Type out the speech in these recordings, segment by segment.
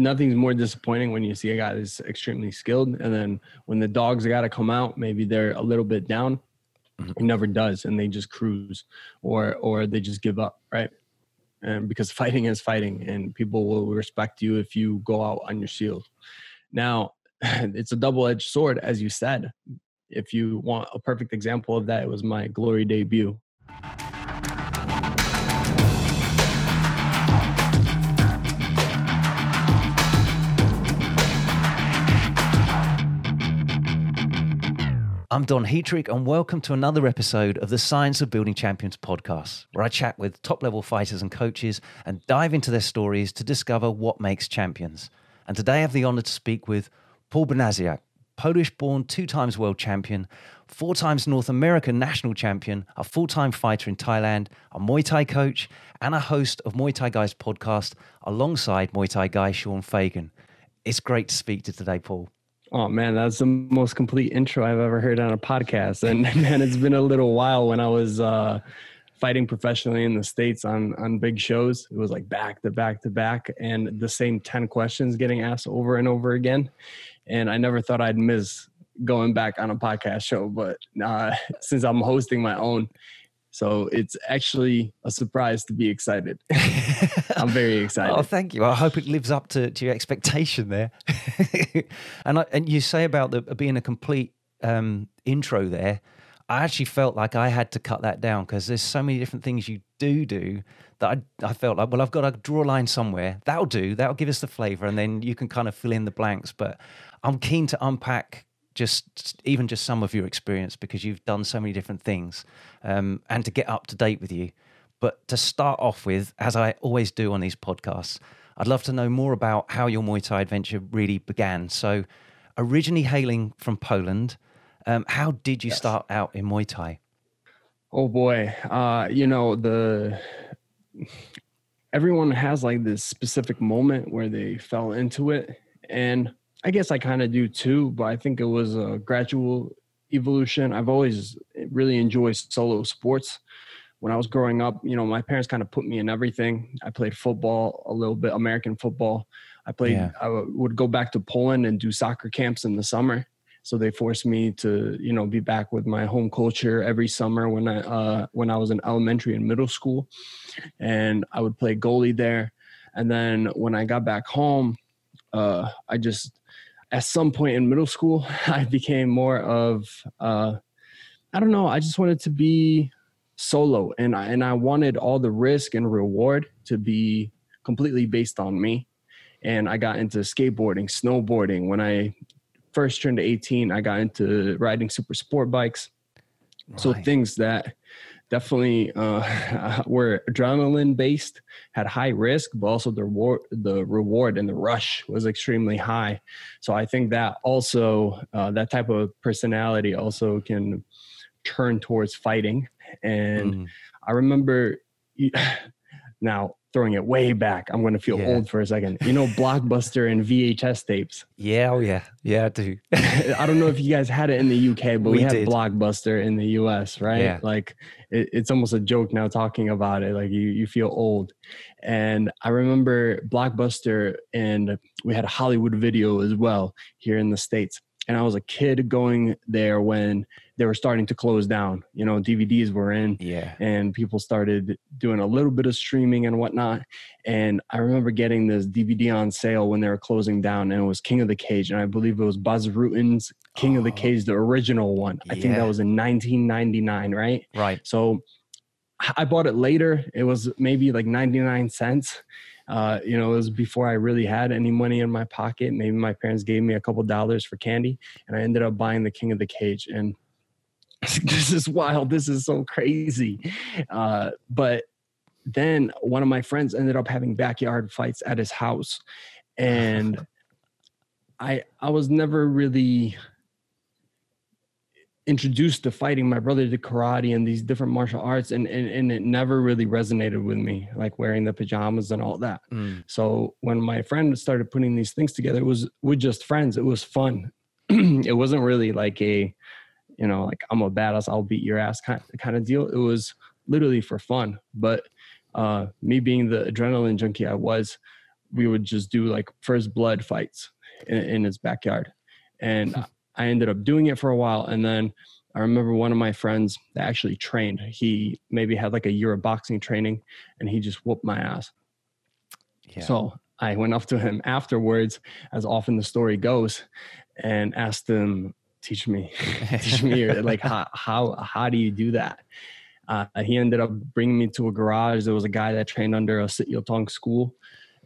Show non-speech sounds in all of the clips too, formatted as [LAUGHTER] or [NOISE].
nothing's more disappointing when you see a guy that's extremely skilled, and then when the dogs got to come out, maybe they're a little bit down. Mhm. It never does, and they just cruise, or or they just give up, right? And because [LAUGHS] fighting is fighting, and people will respect you if you go out on your shield. Now, [LAUGHS] it's a double-edged sword, as you said. If you want a perfect example of that, it was my glory debut. I'm Don Heatrick, and welcome to another episode of the Science of Building Champions podcast, where I chat with top level fighters and coaches and dive into their stories to discover what makes champions. And today I have the honor to speak with Paul Banasiak, Polish born two times world champion, four times North American national champion, a full time fighter in Thailand, a Muay Thai coach, and a host of Muay Thai Guys podcast alongside Muay Thai guy Sean Fagan. It's great to speak to today, Paul. Oh man, that's the most complete intro I've ever heard on a podcast. And [LAUGHS] man, it's been a little while when I was uh, fighting professionally in the states on on big shows. It was like back to back to back, and the same ten questions getting asked over and over again. And I never thought I'd miss going back on a podcast show, but uh, [LAUGHS] since I'm hosting my own, so it's actually a surprise to be excited. [LAUGHS] I'm very excited. Oh, thank you. I hope it lives up to, to your expectation there. [LAUGHS] and I, and you say about the being a complete um, intro there. I actually felt like I had to cut that down because there's so many different things you do do that I, I felt like, well, I've got to draw a line somewhere. That'll do. That'll give us the flavor, and then you can kind of fill in the blanks. But I'm keen to unpack just even just some of your experience because you've done so many different things, um, and to get up to date with you. But to start off with, as I always do on these podcasts, I'd love to know more about how your Muay Thai adventure really began. So, originally hailing from Poland, um, how did you Yes. start out in Muay Thai? Oh boy, uh, you know the everyone has like this specific moment where they fell into it, and I guess I kind of do too. But I think it was a gradual evolution. I've always really enjoyed solo sports. When I was growing up, you know, my parents kind of put me in everything. I played football a little bit, American football. I played. Yeah. I w- would go back to Poland and do soccer camps in the summer so they forced me to you know be back with my home culture every summer when i uh, when i was in elementary and middle school and i would play goalie there and then when i got back home uh, i just at some point in middle school [LAUGHS] i became more of uh, i don't know i just wanted to be solo and I, and i wanted all the risk and reward to be completely based on me. And i got into skateboarding snowboarding. When i first turned 18, I got into riding super sport bikes. So things that definitely uh, [LAUGHS] were adrenaline based, had high risk, but also the reward, the reward and the rush was extremely high. So I think that also uh, that type of personality also can turn towards fighting. And Mm. I remember now throwing it way back. I'm going to feel Yeah. old for a second. You know, Blockbuster and VHS tapes. Yeah, oh yeah, yeah, I do. [LAUGHS] I don't know if you guys had it in the UK, but we, We had did. Blockbuster in the US, right? Yeah. Like it, it's almost a joke now talking about it. Like you, you feel old. And I remember Blockbuster and we had Hollywood video as well here in the States. And I was a kid going there when they were starting to close down. You know, DVDs were in yeah, and people started doing a little bit of streaming and whatnot. And I remember getting this DVD on sale when they were closing down, and it was King of the Cage, and I believe it was Bas Rutten's King of the Oh. Cage, the original one. I think that was in 1999, right? right. So I bought it later. It was maybe like 99 cents. Uh, you know, it was before I really had any money in my pocket. Maybe my parents gave me a couple dollars for candy, and I ended up buying the King of the Cage. And [LAUGHS] this is wild. This is so crazy. Uh, but then one of my friends ended up having backyard fights at his house, and [LAUGHS] I I was never really introduced to fighting my brother to karate and these different martial arts and, and and it never really resonated with me like wearing the pajamas and all that Mm. so when my friend started putting these things together it was with just friends it was fun [CLEARS THROAT] it wasn't really like a you know like i'm a badass i'll beat your ass kind, kind of deal it was literally for fun but uh me being the adrenaline junkie i was we would just do like first blood fights in, in his backyard, and I ended up doing it for a while, and then I remember one of my friends that actually trained. He maybe had like a year of boxing training, and he just whooped my ass. Yeah. So I went up to him afterwards, as often the story goes, and asked him, "Teach me, [LAUGHS] teach me, [LAUGHS] like how how how do you do that?" Uh, he ended up bringing me to a garage. There was a guy that trained under a Sityodtong school,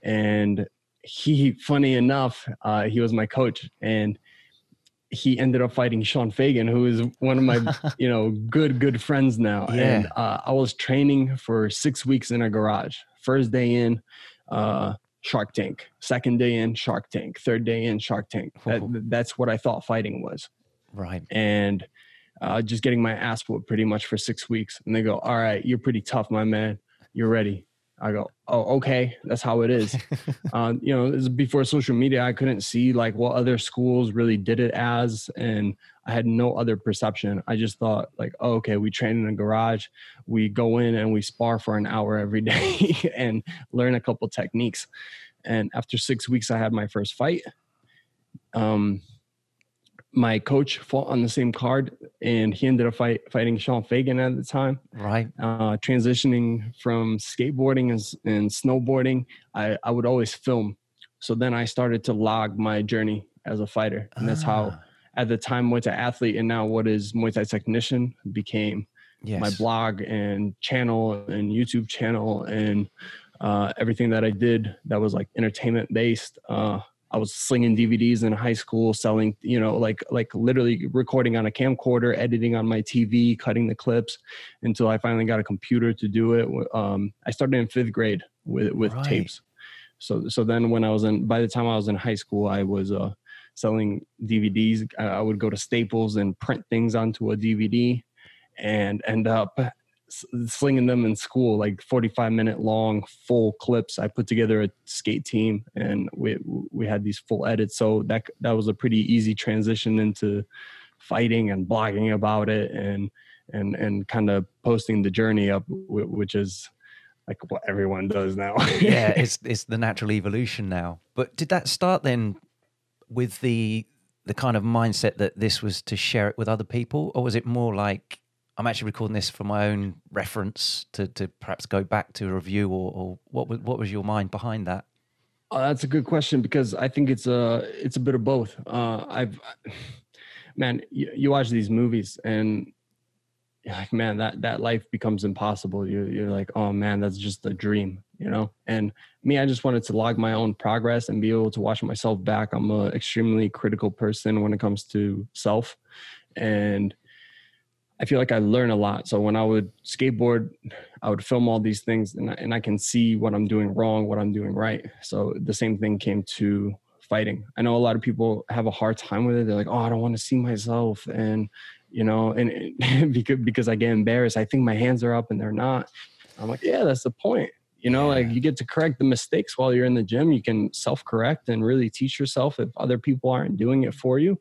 and he, funny enough, uh, he was my coach, and he ended up fighting Sean Fagan, who is one of my, [LAUGHS] you know, good good friends now. Yeah. And uh, I was training for six weeks in a garage. First day in, uh, Shark Tank. Second day in, Shark Tank. Third day in, Shark Tank. That, that's what I thought fighting was. Right. And uh, just getting my ass whooped pretty much for six weeks. And they go, "All right, you're pretty tough, my man. You're ready." I go, oh, okay, that's how it is. um, [LAUGHS] you know, before social media, I couldn't see like what other schools really did it as, and I had no other perception. I just thought like, oh, okay, we train in a garage, we go in and we spar for an hour every [LAUGHS] day and learn a couple techniques. And after six weeks, I had my first fight. Um, my coach fought on the same card and he ended up fight, fighting Sean Fagan at the time. Right. Uh, transitioning from skateboarding and, and snowboarding, I, I would always film. So then I started to log my journey as a fighter. And that's ah. how, at the time, Muay Thai athlete and now what is Muay Thai technician became yes. my blog and channel and YouTube channel and uh, everything that I did that was like entertainment based. Uh, I was slinging DVDs in high school, selling, you know, like like literally recording on a camcorder, editing on my TV, cutting the clips, until I finally got a computer to do it. Um, I started in fifth grade with with right. tapes. So so then when I was in, by the time I was in high school, I was uh, selling DVDs. I would go to Staples and print things onto a DVD, and end up slinging them in school, like 45 minute long full clips. I put together a skate team and we, we had these full edits. So that, that was a pretty easy transition into fighting and blogging about it and, and, and kind of posting the journey up, which is like what everyone does now. yeah. [LAUGHS] It's, it's the natural evolution now. But did that start then with the, the kind of mindset that this was to share it with other people or was it more like I'm actually recording this for my own reference to, to perhaps go back to a review or, or what was what was your mind behind that? Oh, that's a good question because I think it's a it's a bit of both. Uh, I've [SIGHS] man, you, you, watch these movies and you're like man, that that life becomes impossible. You you're like, oh man, that's just a dream, you know. And me, I just wanted to log my own progress and be able to watch myself back. I'm an extremely critical person when it comes to self, and I feel like I learn a lot. So when I would skateboard, I would film all these things and I, and I can see what I'm doing wrong, what I'm doing right. So the same thing came to fighting. I know a lot of people have a hard time with it. They're like, "Oh, I don't want to see myself," and you know, and [LAUGHS] because because I get embarrassed, I think my hands are up and they're not. I'm like, yeah, that's the point. You know, yeah. like you get to correct the mistakes while you're in the gym. You can self correct and really teach yourself if other people aren't doing it for you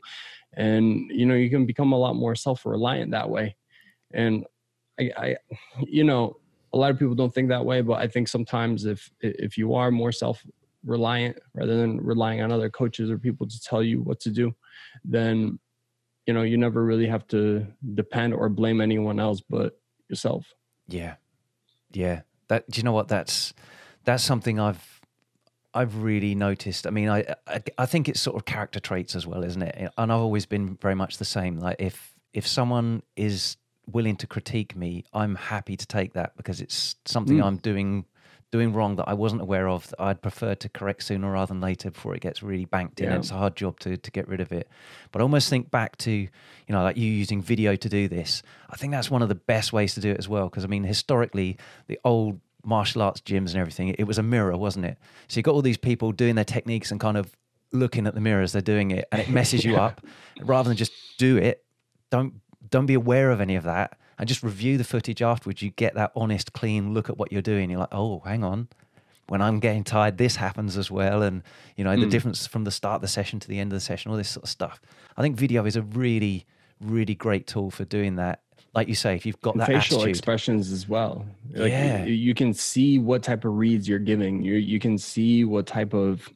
and you know you can become a lot more self-reliant that way. And I, I you know a lot of people don't think that way but i think sometimes if if you are more self-reliant rather than relying on other coaches or people to tell you what to do then you know you never really have to depend or blame anyone else but yourself. Yeah. Yeah. That do you know what? That's that's something i've I've really noticed. I mean, I, I, I think it's sort of character traits as well, isn't it? And I've always been very much the same. Like if if someone is willing to critique me, I'm happy to take that because it's something mm. I'm doing doing wrong that I wasn't aware of that I'd prefer to correct sooner rather than later before it gets really banked in. Yeah. It's a hard job to to get rid of it. But I almost think back to, you know, like you using video to do this. I think that's one of the best ways to do it as well. Because I mean, historically, the old martial arts gyms and everything, it was a mirror, wasn't it? So you got all these people doing their techniques and kind of looking at the mirror as they're doing it, and it messes you [LAUGHS] up. Rather than just do it, don't don't be aware of any of that, and just review the footage afterwards. You get that honest, clean look at what you're doing. You're like, oh, hang on. When I'm getting tired, this happens as well, and you know mm. the hmm. difference from the start of the session to the end of the session, all this sort of stuff. I think video is a really really great tool for doing that. Like you say, if you've got And that facial attitude, expressions as well. Like Yeah. you, you can see what type of reads you're giving. You you can see what type of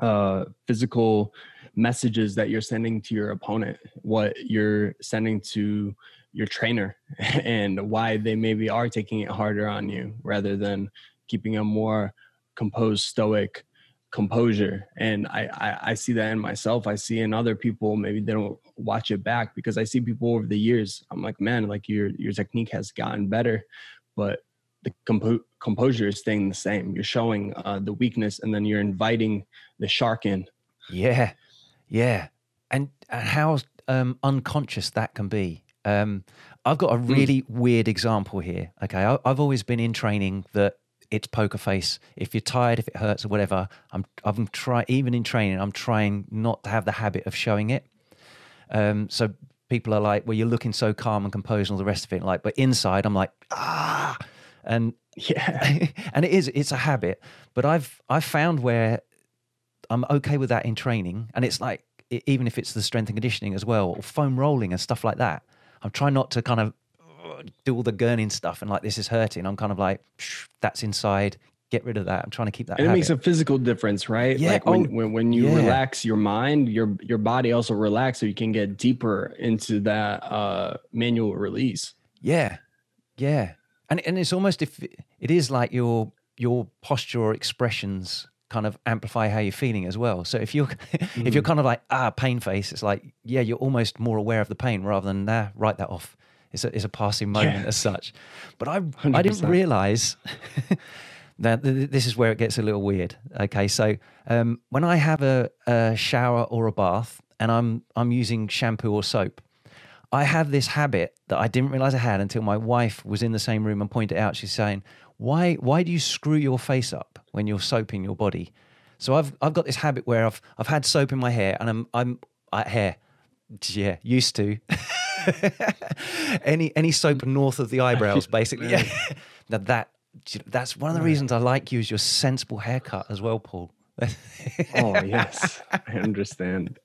uh physical messages that you're sending to your opponent, what you're sending to your trainer [LAUGHS] and why they maybe are taking it harder on you rather than keeping a more composed stoic composure. And I, I i see that in myself. I see in other people maybe they don't watch it back because i see people over the years i'm like man like your your technique has gotten better. But the compo- composure is staying the same. You're showing uh, the weakness and then you're inviting the shark in. Yeah, yeah, and, and how um, unconscious that can be. Um, I've got a really weird example here. Okay, I, I've always been in training that it's poker face. If you're tired, if it hurts or whatever, I'm I'm try even in training, I'm trying not to have the habit of showing it. Um, so people are like, "Well, you're looking so calm and composed and all the rest of it." Like, but inside, I'm like, ah, and yeah [LAUGHS] and it is it's a habit but i've i've found where i'm okay with that in training and it's like even if it's the strength and conditioning as well or foam rolling and stuff like that i'm trying not to kind of do all the gurning stuff and like this is hurting i'm kind of like that's inside get rid of that i'm trying to keep that and it habit. makes a physical difference right Yeah, like when, oh, when, when you yeah. relax your mind your your body also relax so you can get deeper into that uh manual release Yeah, yeah, and and it's almost if it is like your your posture or expressions kind of amplify how you're feeling as well. So if you're [LAUGHS] if you're kind of like ah pain face, it's like yeah you're almost more aware of the pain rather than nah write that off. It's a it's a passing moment Yeah. as such. But I I didn't realize. [LAUGHS] That th- this is where it gets a little weird. Okay, so um, when I have a, a shower or a bath and I'm I'm using shampoo or soap, I have this habit that I didn't realize I had until my wife was in the same room and pointed out. She's saying, "Why why do you screw your face up when you're soaping your body?" So I've I've got this habit where I've I've had soap in my hair and I'm I'm I, hair, yeah, used to [LAUGHS] [LAUGHS] any any soap north of the eyebrows, basically. [LAUGHS] Yeah, [LAUGHS] now that that's one of the reasons I like you is your sensible haircut as well, Paul. oh yes i understand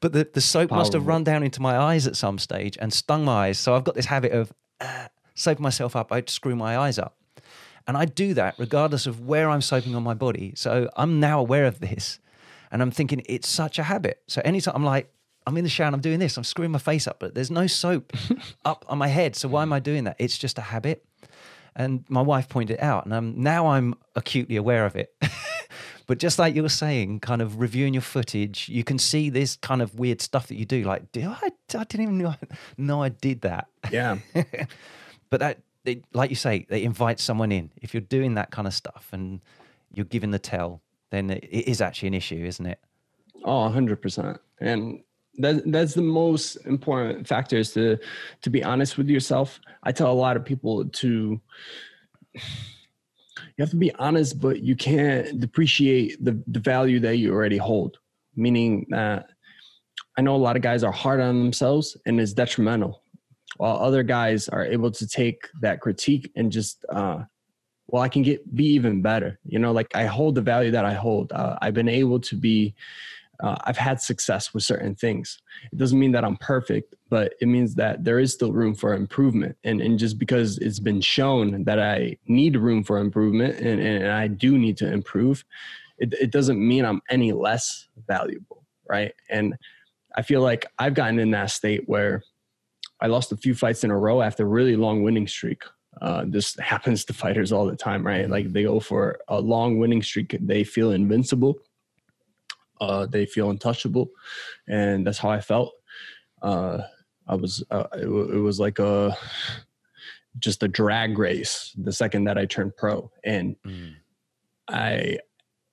But the, the soap must have run down into my eyes at some stage and stung my eyes. So I've got this habit of uh, soaping myself up. I'd screw my eyes up. And I do that regardless of where I'm soaping on my body. So I'm now aware of this. And I'm thinking it's such a habit. So anytime I'm like, I'm in the shower and I'm doing this, I'm screwing my face up, but there's no soap [LAUGHS] up on my head. So why am I doing that? It's just a habit. And my wife pointed it out. And I'm, now I'm acutely aware of it. [LAUGHS] But just like you were saying, kind of reviewing your footage, you can see this kind of weird stuff that you do. Like, did I, I didn't even know, [LAUGHS] know I did that. yeah But that, it, like you say, they invite someone in. If you're doing that kind of stuff and you're giving the tell, then it it is actually an issue, isn't it? Oh, 100%. And that, that's the most important factor is to, to be honest with yourself. I tell a lot of people to, you have to be honest, but you can't depreciate the, the value that you already hold. Meaning that I know a lot of guys are hard on themselves and it's detrimental, while other guys are able to take that critique and just, uh, well, I can get be even better. You know, like I hold the value that I hold. Uh, I've been able to be uh, I've had success with certain things. It doesn't mean that I'm perfect, but it means that there is still room for improvement. And, and just because it's been shown that I need room for improvement and, and I do need to improve, it, it doesn't mean I'm any less valuable. Right. And I feel like I've gotten in that state where I lost a few fights in a row after a really long winning streak. Uh, this [LAUGHS] happens to fighters all the time, right? Like they go for a long winning streak, they feel invincible uh, they feel untouchable, and that's how I felt. Uh, I was uh, it, wa- it was like a just a drag race the second that I turned pro, and I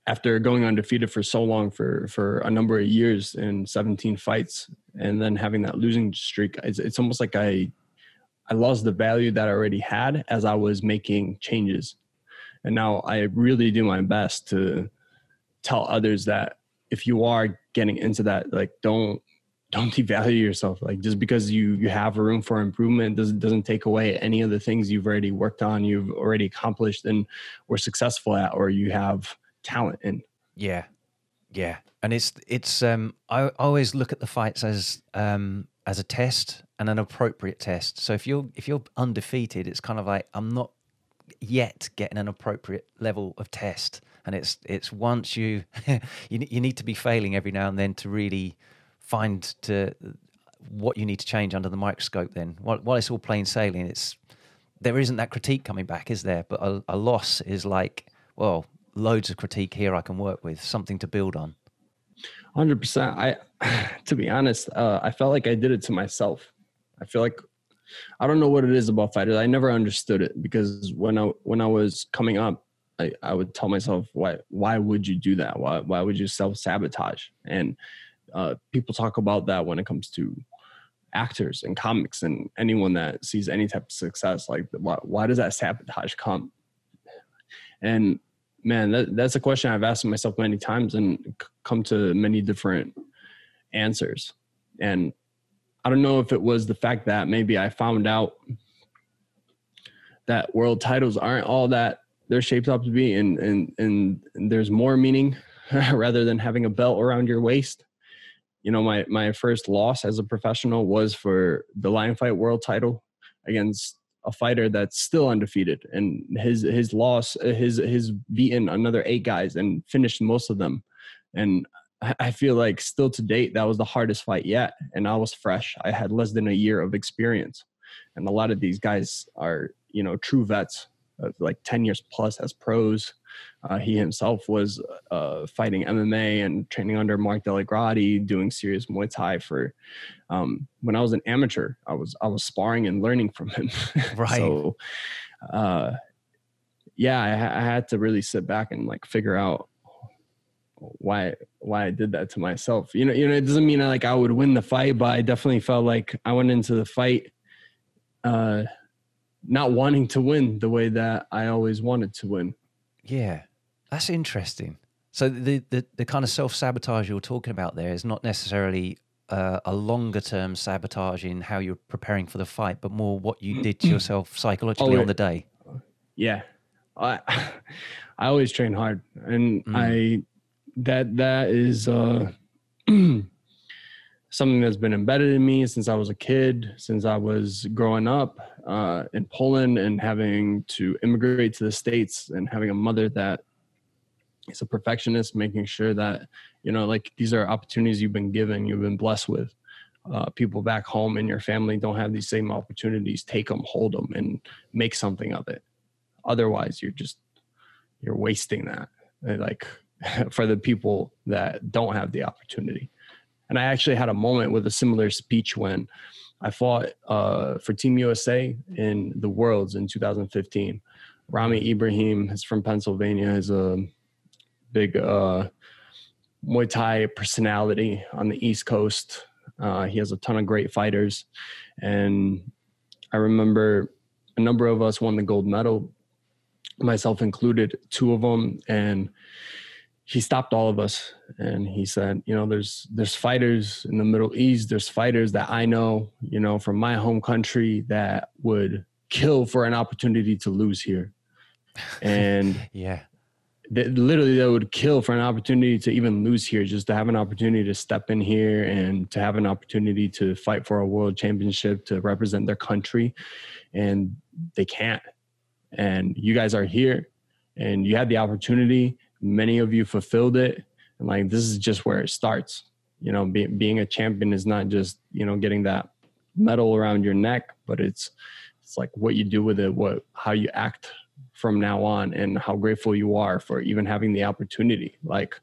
after going undefeated for so long for for a number of years and 17 fights and then having that losing streak it's, it's almost like i i lost the value that i already had as i was making changes. And now i really do my best to tell others that if you are getting into that like don't don't devalue yourself like just because you you have room for improvement doesn't doesn't take away any of the things you've already worked on you've already accomplished and were successful at or you have talent in Yeah, yeah, and it's it's. Um, I always look at the fights as um, as a test and an appropriate test. So if you're if you're undefeated, it's kind of like I'm not yet getting an appropriate level of test, and it's it's once you [LAUGHS] you you need to be failing every now and then to really find to what you need to change under the microscope. Then while, while it's all plain sailing, it's there isn't that critique coming back, is there? But a, a loss is like well, loads of critique here I can work with, something to build on. Hundred percent. I, [SIGHS] to be honest, uh, I felt like I did it to myself. I feel like I don't know what it is about fighters. I never understood it because when I when I was coming up, I, I would tell myself, why why would you do that? Why why would you self sabotage? And uh, people talk about that when it comes to actors and comics and anyone that sees any type of success. Like, why why does that sabotage come? And man, that, that's a question I've asked myself many times and come to many different answers. And I don't know if it was the fact that maybe I found out that world titles aren't all that they're shaped up to be, and and and, there's more meaning [LAUGHS] rather than having a belt around your waist. You know, my my first loss as a professional was for the lion fight world title against a fighter that's still undefeated and his his loss his his beaten another eight guys and finished most of them. And I feel like still to date that was the hardest fight yet and I was fresh. I had less than a year of experience. And a lot of these guys are you know true vets like 10 years plus as pros uh, he himself was uh, fighting MMA and training under Mark DellaGrotte, doing serious Muay Thai for. Um, when I was an amateur, I was I was sparring and learning from him. [LAUGHS] Right. so, uh, yeah, I, I had to really sit back and like figure out why why I did that to myself. You know, you know, it doesn't mean I, like I would win the fight, but I definitely felt like I went into the fight uh not wanting to win the way that I always wanted to win. Yeah, that's interesting. So the the, the kind of self sabotage you're talking about there is not necessarily uh, a longer term sabotage in how you're preparing for the fight, but more what you did to [CLEARS THROAT] yourself psychologically oh, on the day. Yeah, I [LAUGHS] I always train hard, and mm. I that that is uh, [CLEARS THROAT] something that's been embedded in me since I was a kid, since I was growing up uh, in Poland and having to immigrate to the States and having a mother that is a perfectionist, making sure that, you know, like these are opportunities you've been given, you've been blessed with. Uh, people back home in your family don't have these same opportunities. Take them, hold them, and make something of it. Otherwise, you're just you're wasting that. Like [LAUGHS] for the people that don't have the opportunity. And I actually had a moment with a similar speech when I fought uh, for Team USA in the Worlds in 2015. Rami Ibrahim is from Pennsylvania. is a big uh, Muay Thai personality on the East Coast. Uh, he has a ton of great fighters, and I remember a number of us won the gold medal, myself included, two of them, and he stopped all of us. And he said you know there's there's fighters in the middle east. There's fighters that i know you know from my home country that would kill for an opportunity to lose here. [LAUGHS] And yeah. that literally they would kill for an opportunity to even lose here just to have an opportunity to step in here and to have an opportunity to fight for a world championship to represent their country. And they can't. And you guys are here and you had the opportunity many of you fulfilled it. And like this is just where it starts. You know be, being a champion is not just you know getting that medal around your neck but it's it's like what you do with it what how you act from now on and how grateful you are for even having the opportunity. Like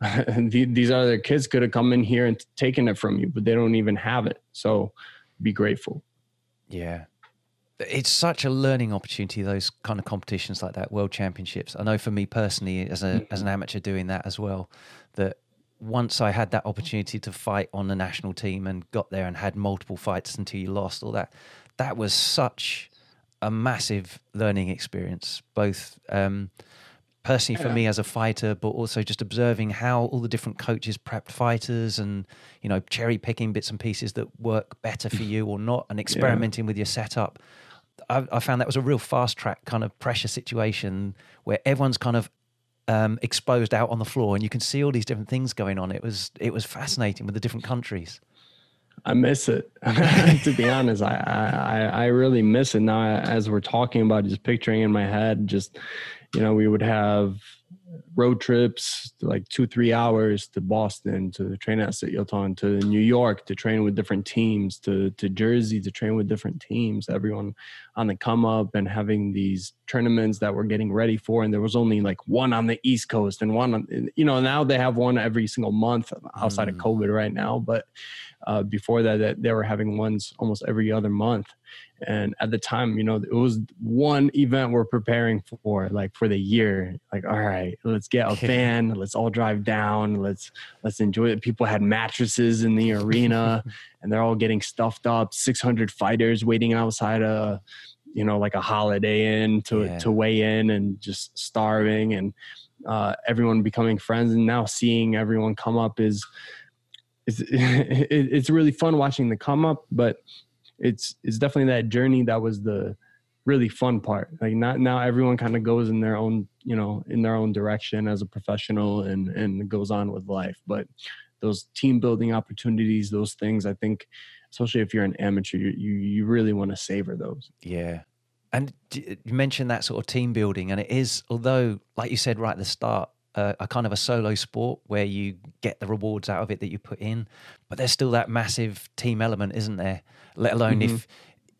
[LAUGHS] these other kids could have come in here and taken it from you but they don't even have it. So be grateful. Yeah it's such a learning opportunity those kind of competitions like that world championships i know for me personally as a mm-hmm. as an amateur doing that as well that once i had that opportunity to fight on the national team and got there and had multiple fights until you lost all that that was such a massive learning experience both um, personally for me as a fighter, but also just observing how all the different coaches prepped fighters and, you know, cherry picking bits and pieces that work better for [LAUGHS] you or not and experimenting yeah. with your setup. I, I, found that was a real fast track kind of pressure situation where everyone's kind of um, exposed out on the floor, and you can see all these different things going on. It was it was fascinating with the different countries. I miss it. [LAUGHS] to be honest, I, I I really miss it now. As we're talking about, just picturing in my head, just you know, we would have road trips like two three hours to boston to train at Yoton, to new york to train with different teams to to jersey to train with different teams everyone on the come up and having these tournaments that we're getting ready for and there was only like one on the east coast and one on you know now they have one every single month outside mm. of covid right now but uh, before that, that, they were having ones almost every other month. And at the time you know it was one event we're preparing for like for the year. Like all right let's get a [LAUGHS] van let's all drive down. Let's let's enjoy it. People had mattresses in the arena [LAUGHS] and they're all getting stuffed up 600 fighters waiting outside a you know like a holiday inn to yeah. to weigh in and just starving and uh, everyone becoming friends. And now seeing everyone come up is it's [LAUGHS] it's really fun watching the come up, but it's it's definitely that journey that was the really fun part. Like not now everyone kind of goes in their own, you know, in their own direction as a professional and and goes on with life. But those team building opportunities, those things, I think, especially if you're an amateur, you you, you really want to savor those. Yeah. And you mentioned that sort of team building, and it is, although, like you said right at the start, a, a, kind of a solo sport where you get the rewards out of it that you put in, but there's still that massive team element, isn't there? Let alone mm-hmm. if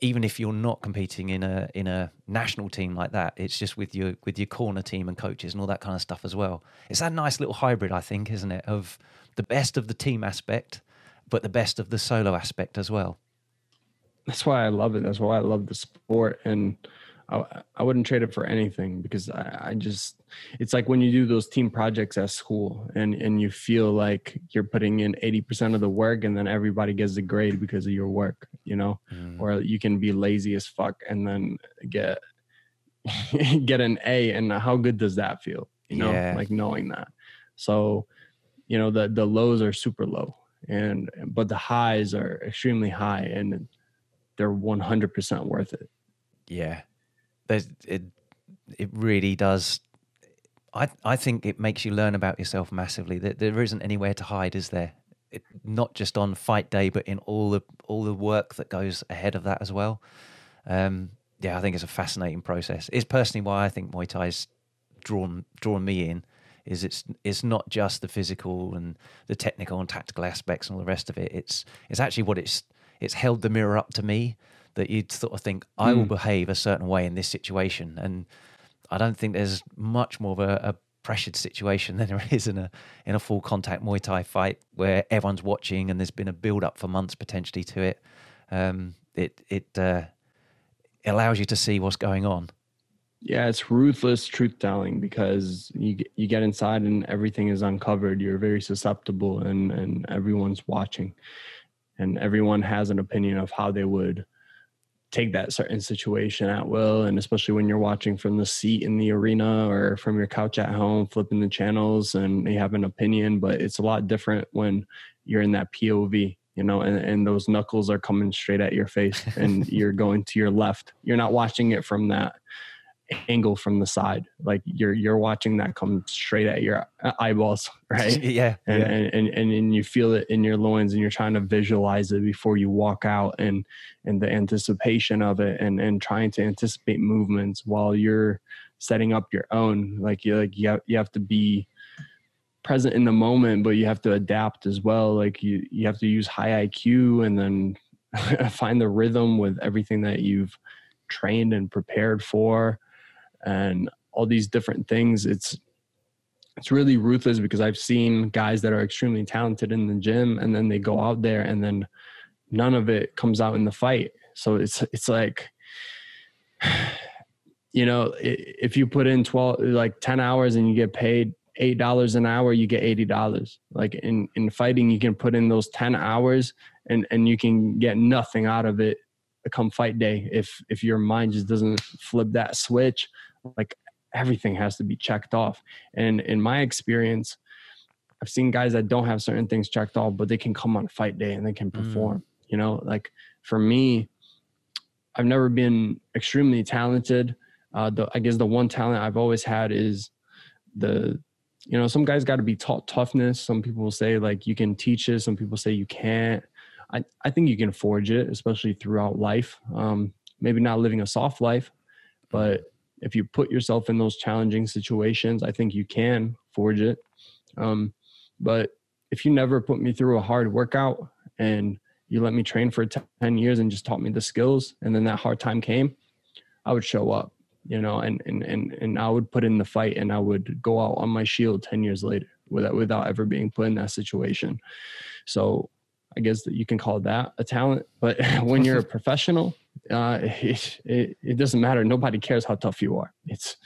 even if you're not competing in a in a national team like that, it's just with your with your corner team and coaches and all that kind of stuff as well. It's that nice little hybrid, I think, isn't it, of the best of the team aspect, but the best of the solo aspect as well. That's why I love it. That's why I love the sport and I, I wouldn't trade it for anything because I, I just it's like when you do those team projects at school and and you feel like you're putting in 80% of the work and then everybody gets a grade because of your work you know? Mm. or you can be lazy as fuck and then get [LAUGHS] get an a and how good does that feel you know? Yeah. like knowing that. So you know the the lows are super low and but the highs are extremely high and they're 100% worth it. Yeah there's it it really does I I think it makes you learn about yourself massively. That there isn't anywhere to hide, is there? It, not just on fight day, but in all the all the work that goes ahead of that as well. Um, yeah, I think it's a fascinating process. It's personally why I think Muay Thai's drawn drawn me in. Is it's it's not just the physical and the technical and tactical aspects and all the rest of it. It's it's actually what it's it's held the mirror up to me that you'd sort of think I will hmm. behave a certain way in this situation, and I don't think there's much more of a, a pressured situation [LAUGHS] than there is in a in a full contact Muay Thai fight where everyone's watching and there's been a build up for months potentially to it. Um, it it uh, allows you to see what's going on. Yeah, it's ruthless truth telling because you you get inside and everything is uncovered. You're very susceptible and and everyone's watching, and everyone has an opinion of how they would take that certain situation at will and especially when you're watching from the seat in the arena or from your couch at home flipping the channels and you have an opinion but it's a lot different when you're in that pov you know and, and those knuckles are coming straight at your face and [LAUGHS] you're going to your left. You're not watching it from that angle from the side. Like you're you're watching that come straight at your uh, eyeballs [LAUGHS] right? [LAUGHS] Yeah, and, yeah. And, and and and you feel it in your loins and you're trying to visualize it before you walk out and and the anticipation of it and and trying to anticipate movements while you're setting up your own. Like you like you have, you have to be present in the moment but you have to adapt as well. Like you you have to use high IQ and then [LAUGHS] find the rhythm with everything that you've trained and prepared for and all these different things it's it's really ruthless because i've seen guys that are extremely talented in the gym and then they go out there and then none of it comes out in the fight. So it's it's like [SIGHS] you know if you put in 12 like 10 hours and you get paid eight dollars an hour you get eighty dollars. Like in in fighting you can put in those 10 hours and and you can get nothing out of it come fight day if if your mind just doesn't flip that switch like everything has to be checked off. And in my experience i've seen guys that don't have certain things checked off but they can come on fight day and they can perform mm. you know? Like for me i've never been extremely talented. Uh the i guess the one talent i've always had is the you know some guys got to be taught toughness. Some people say like you can teach it. Some people say you can't. I, I think you can forge it, especially throughout life. Um, maybe not living a soft life, but if you put yourself in those challenging situations, I think you can forge it. Um, but if you never put me through a hard workout and you let me train for 10 years and just taught me the skills and then that hard time came, I would show up, you know, and, and, and, and I would put in the fight and I would go out on my shield 10 years later without, without ever being put in that situation. So I guess that you can call that a talent, but [LAUGHS] when you're a [LAUGHS] professional, uh, it, it, it, doesn't matter. Nobody cares how tough you are. It's,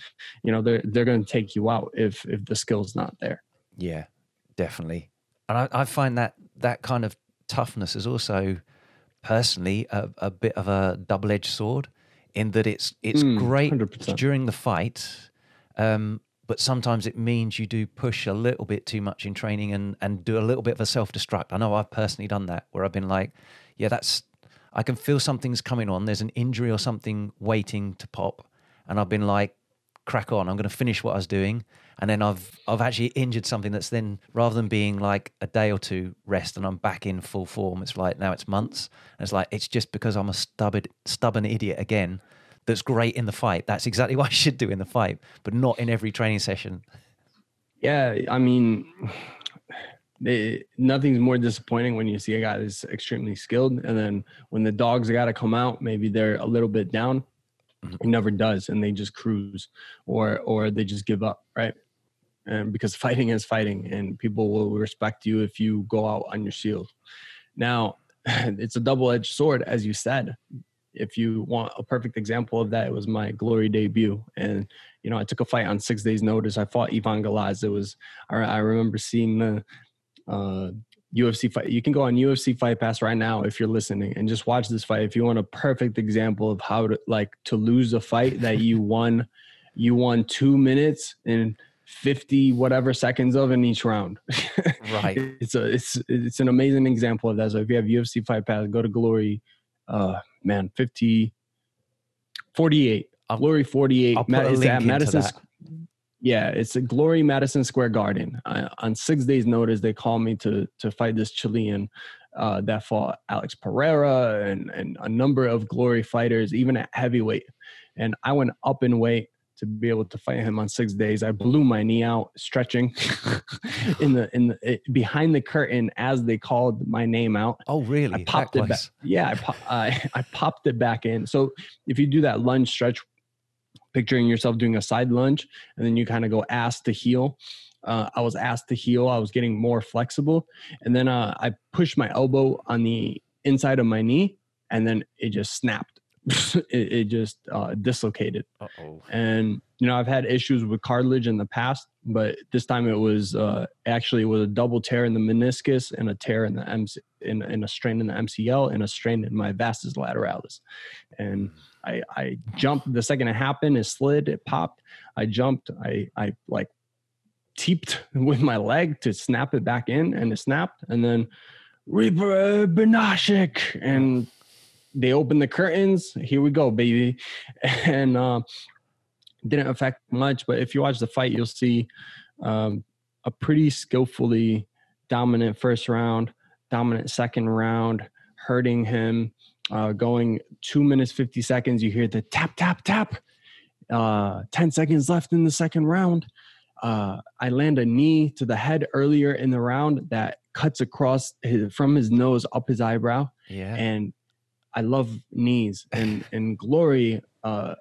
you know, they're, they're going to take you out if, if the skill's not there. Yeah, definitely. And I, I find that that kind of toughness is also personally a, a bit of a double-edged sword in that it's it's mm, great 100%. during the fight um, but sometimes it means you do push a little bit too much in training and and do a little bit of a self-destruct i know i've personally done that where i've been like yeah that's i can feel something's coming on there's an injury or something waiting to pop and i've been like crack on i'm going to finish what i was doing and then I've I've actually injured something that's then rather than being like a day or two rest and I'm back in full form, it's like now it's months. And it's like it's just because I'm a stubborn stubborn idiot again. That's great in the fight. That's exactly [LAUGHS] what I should do in the fight, but not in every training session. Yeah, I mean, it, nothing's more disappointing when you see a guy that's extremely skilled, and then when the dogs got to come out, maybe they're a little bit down. Mm-hmm. It never does, and they just cruise, or or they just give up, right? and because [LAUGHS] fighting is fighting and people will respect you if you go out on your shield now [LAUGHS] it's a double-edged sword as you said if you want a perfect example of that it was my glory debut and you know i took a fight on six days notice i fought ivan galaz it was i remember seeing the uh, UFC fight. You can go on UFC Fight Pass right now if you're listening and just watch this fight. If you want a perfect example of how to like to lose a fight that you [LAUGHS] won, you won two minutes and 50 whatever seconds of in each round. Right. [LAUGHS] it's a it's it's an amazing example of that. So if you have UFC fight pass, go to Glory uh man 50 48. I'll, Glory 48. I'll put a link at Madison that. Yeah, it's a Glory Madison Square Garden. Uh, on 6 days notice they called me to to fight this Chilean uh, that fought Alex Pereira and and a number of Glory fighters even at heavyweight. And I went up in weight to be able to fight him on six days. I blew my knee out stretching [LAUGHS] in the in the it, behind the curtain as they called my name out. Oh, really? I popped that it back. Yeah, I, po- I, [LAUGHS] I popped it back in. So if you do that lunge stretch, picturing yourself doing a side lunge, and then you kind of go ass to heel. Uh, I was asked to heel. I was getting more flexible, and then uh, I pushed my elbow on the inside of my knee, and then it just snapped [LAUGHS] it, it, just uh, dislocated. Uh-oh. And you know, I've had issues with cartilage in the past, but this time it was uh, actually it was a double tear in the meniscus and a tear in the MC, in, in a strain in the MCL and a strain in my vastus lateralis. And I, I jumped the second it happened, it slid, it popped. I jumped, I, I like teeped [LAUGHS] with my leg to snap it back in, and it snapped. And then Reaper Banasiak and they opened the curtains. Here we go, baby. [LAUGHS] And uh, didn't affect much, but if you watch the fight, you'll see um, a pretty skillfully dominant first round, dominant second round, hurting him. Uh, going two minutes, 50 seconds, you hear the tap, tap, tap. Uh, 10 seconds left in the second round. Uh, I land a knee to the head earlier in the round that cuts across his, from his nose up his eyebrow. Yeah. And I love knees and [LAUGHS] and glory. Uh,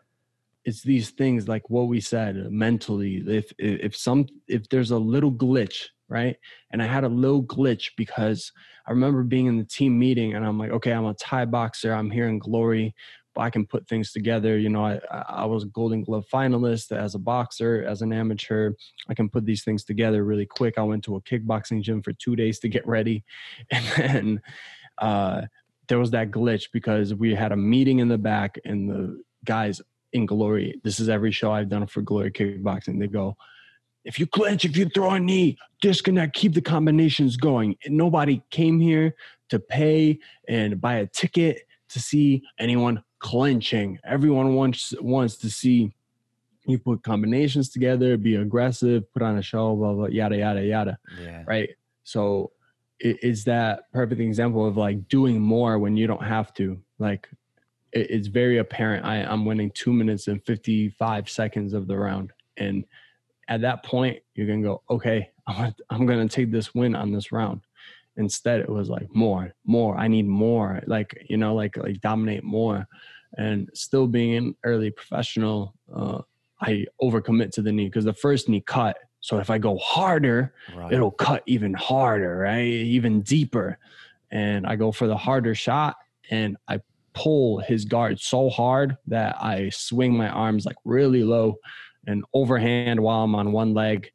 it's these things like what we said mentally. If if some if there's a little glitch, right? And I had a little glitch because I remember being in the team meeting and I'm like, okay, I'm a Thai boxer. I'm here in glory. But I can put things together. You know, I, I was a Golden Glove finalist as a boxer, as an amateur. I can put these things together really quick. I went to a kickboxing gym for two days to get ready, [LAUGHS] and then uh, there was that glitch because we had a meeting in the back and the guys in glory this is every show i've done for glory kickboxing they go if you clinch if you throw a knee disconnect keep the combinations going. And nobody came here to pay and buy a ticket to see anyone clinching. Everyone wants wants to see you put combinations together be aggressive put on a show blah blah yada yada yada. Yeah. right? So is that perfect example of like doing more when you don't have to. Like it's very apparent. I, I'm winning two minutes and 55 seconds of the round. And at that point, you're to go, okay, [LAUGHS] I'm, to take this win on this round. Instead, it was like more, more. I need more. Like, you know, like, like dominate more. And still being an early professional, uh, I overcommit to the knee because the first knee cut. So if I go harder, right. it'll cut even harder, right? Even deeper. And I go for the harder shot and I pull his guard so hard that I swing my arms like really low and overhand while I'm on one leg.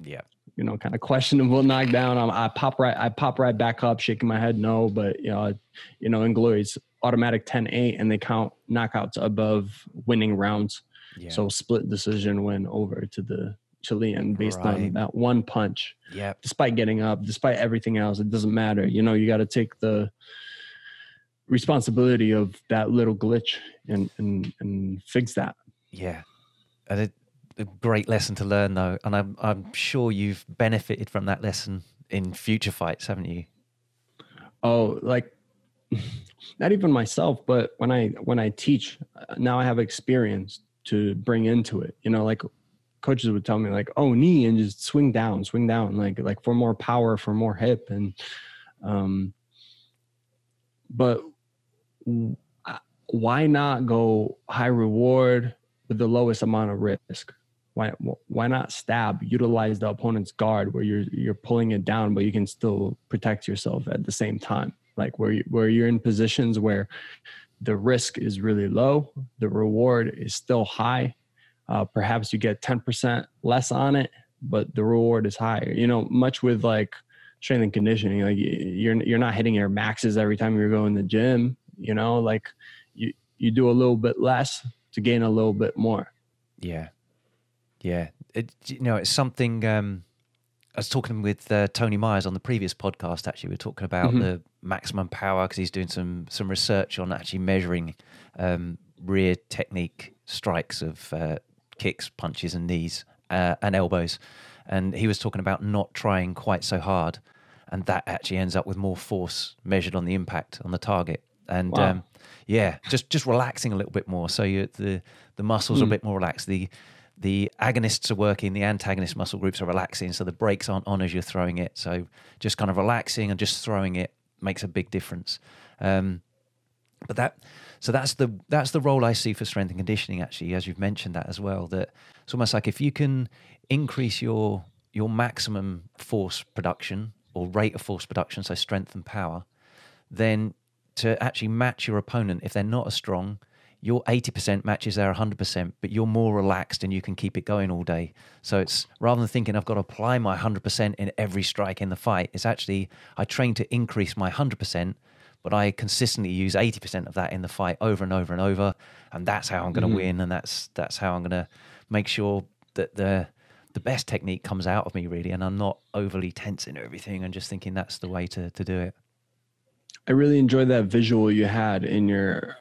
Yeah. You know, kind of questionable [LAUGHS] knockdown. I'm, I pop right, I pop right back up, shaking my head no, but you know, you know, in glory it's automatic 10-8 and they count knockouts above winning rounds. Yeah. So split decision win over to the Chilean based right. on that one punch. Yeah. Despite getting up, despite everything else, it doesn't matter. You know, you got to take the responsibility of that little glitch and and and fix that. Yeah, and it, a great lesson to learn though, and I'm I'm sure you've benefited from that lesson in future fights, haven't you? Oh, like [LAUGHS] not even myself, but when I when I teach uh, now, I have experience to bring into it. You know, like coaches would tell me like, "Oh, knee and just swing down, swing down, like like for more power, for more hip." And um, but why not go high reward with the lowest amount of risk? Why why not stab? Utilize the opponent's guard where you're you're pulling it down, but you can still protect yourself at the same time. Like where you, where you're in positions where the risk is really low, the reward is still high. Uh, perhaps you get 10% less on it, but the reward is higher. You know, much with like strength and conditioning, like you're you're not hitting your maxes every time you're going to the gym. You know, like you you do a little bit less to gain a little bit more. Yeah, yeah. It, you know, it's something. Um, I was talking with uh, Tony Myers on the previous podcast. Actually, we are talking about mm-hmm. the maximum power because he's doing some some research on actually measuring um, rear technique strikes of uh, kicks, punches, and knees uh, and elbows. And he was talking about not trying quite so hard, and that actually ends up with more force measured on the impact on the target. And wow. um, yeah, just just relaxing a little bit more. So you the the muscles mm. are a hmm. bit more relaxed. The the agonists are working, the antagonist muscle groups are relaxing, so the brakes aren't on as you're throwing it. So just kind of relaxing and just throwing it makes a big difference. Um, but that so that's the that's the role I see for strength and conditioning. Actually, as you've mentioned that as well, that it's almost like if you can increase your your maximum force production or rate of force production, so strength and power, then to actually match your opponent if they're not as strong, your 80% matches their 100%, but you're more relaxed and you can keep it going all day. So it's rather than thinking I've got to apply my 100% in every strike in the fight, it's actually I train to increase my 100%, but I consistently use 80% of that in the fight over and over and over, and that's how I'm going to mm-hmm. win and that's that's how I'm going to make sure that the the best technique comes out of me really and I'm not overly tensing everything and just thinking that's the way to to do it. I really enjoyed that visual you had in your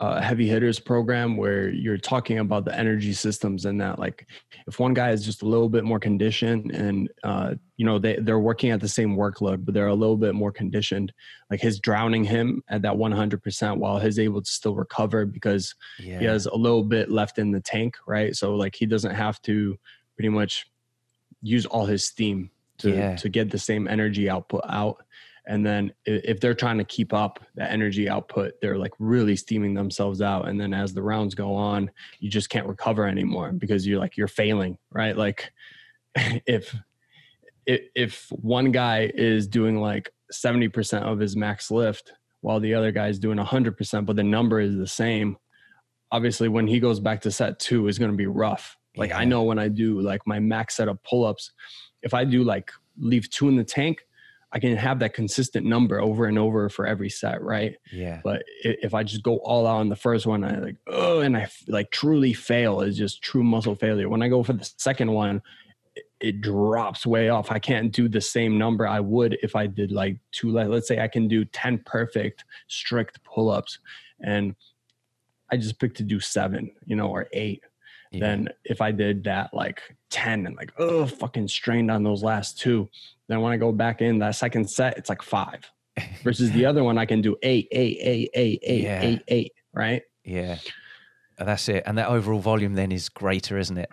uh, heavy hitters program where you're talking about the energy systems and that like if one guy is just a little bit more conditioned and uh, you know they, they're working at the same workload but they're a little bit more conditioned like his drowning him at that 100% while he's able to still recover because yeah. he has a little bit left in the tank right so like he doesn't have to pretty much use all his steam to, yeah. to get the same energy output out and then if they're trying to keep up the energy output they're like really steaming themselves out. And then as the rounds go on you just can't recover anymore because you're like you're failing right? Like [LAUGHS] if if one guy is doing like 70% of his max lift while the other guy is doing 100% but the number is the same obviously when he goes back to set 2 is going to be rough. Like yeah. i know when i do like my max set of pull-ups if i do like leave 2 in the tank I can have that consistent number over and over for every set, right? Yeah. But if I just go all out on the first one, I like oh, and I like truly fail is just true muscle failure. When I go for the second one, it drops way off. I can't do the same number I would if I did like two. Let's say I can do ten perfect strict pull ups, and I just pick to do seven, you know, or eight yeah. than if I did that like 10 and like, oh, fucking strained on those last two. Then when I go back in that second set, it's like five. [LAUGHS] Versus the other one, I can do eight, eight, eight, eight, eight, yeah. eight, eight, right? Yeah. That's it. And that overall volume then is greater, isn't it?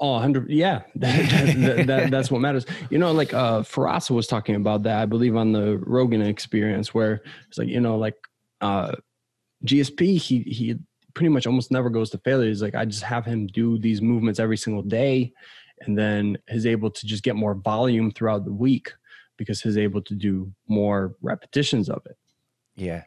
Oh, 100. Yeah. [LAUGHS] that, that, that's what matters. You know, like uh Firas was talking about that, I believe, on the Rogan experience, where it's like, you know, like uh GSP, he he pretty much almost never goes to failure. He's like, I just have him do these movements every single day, and then he's able to just get more volume throughout the week because he's able to do more repetitions of it. Yeah,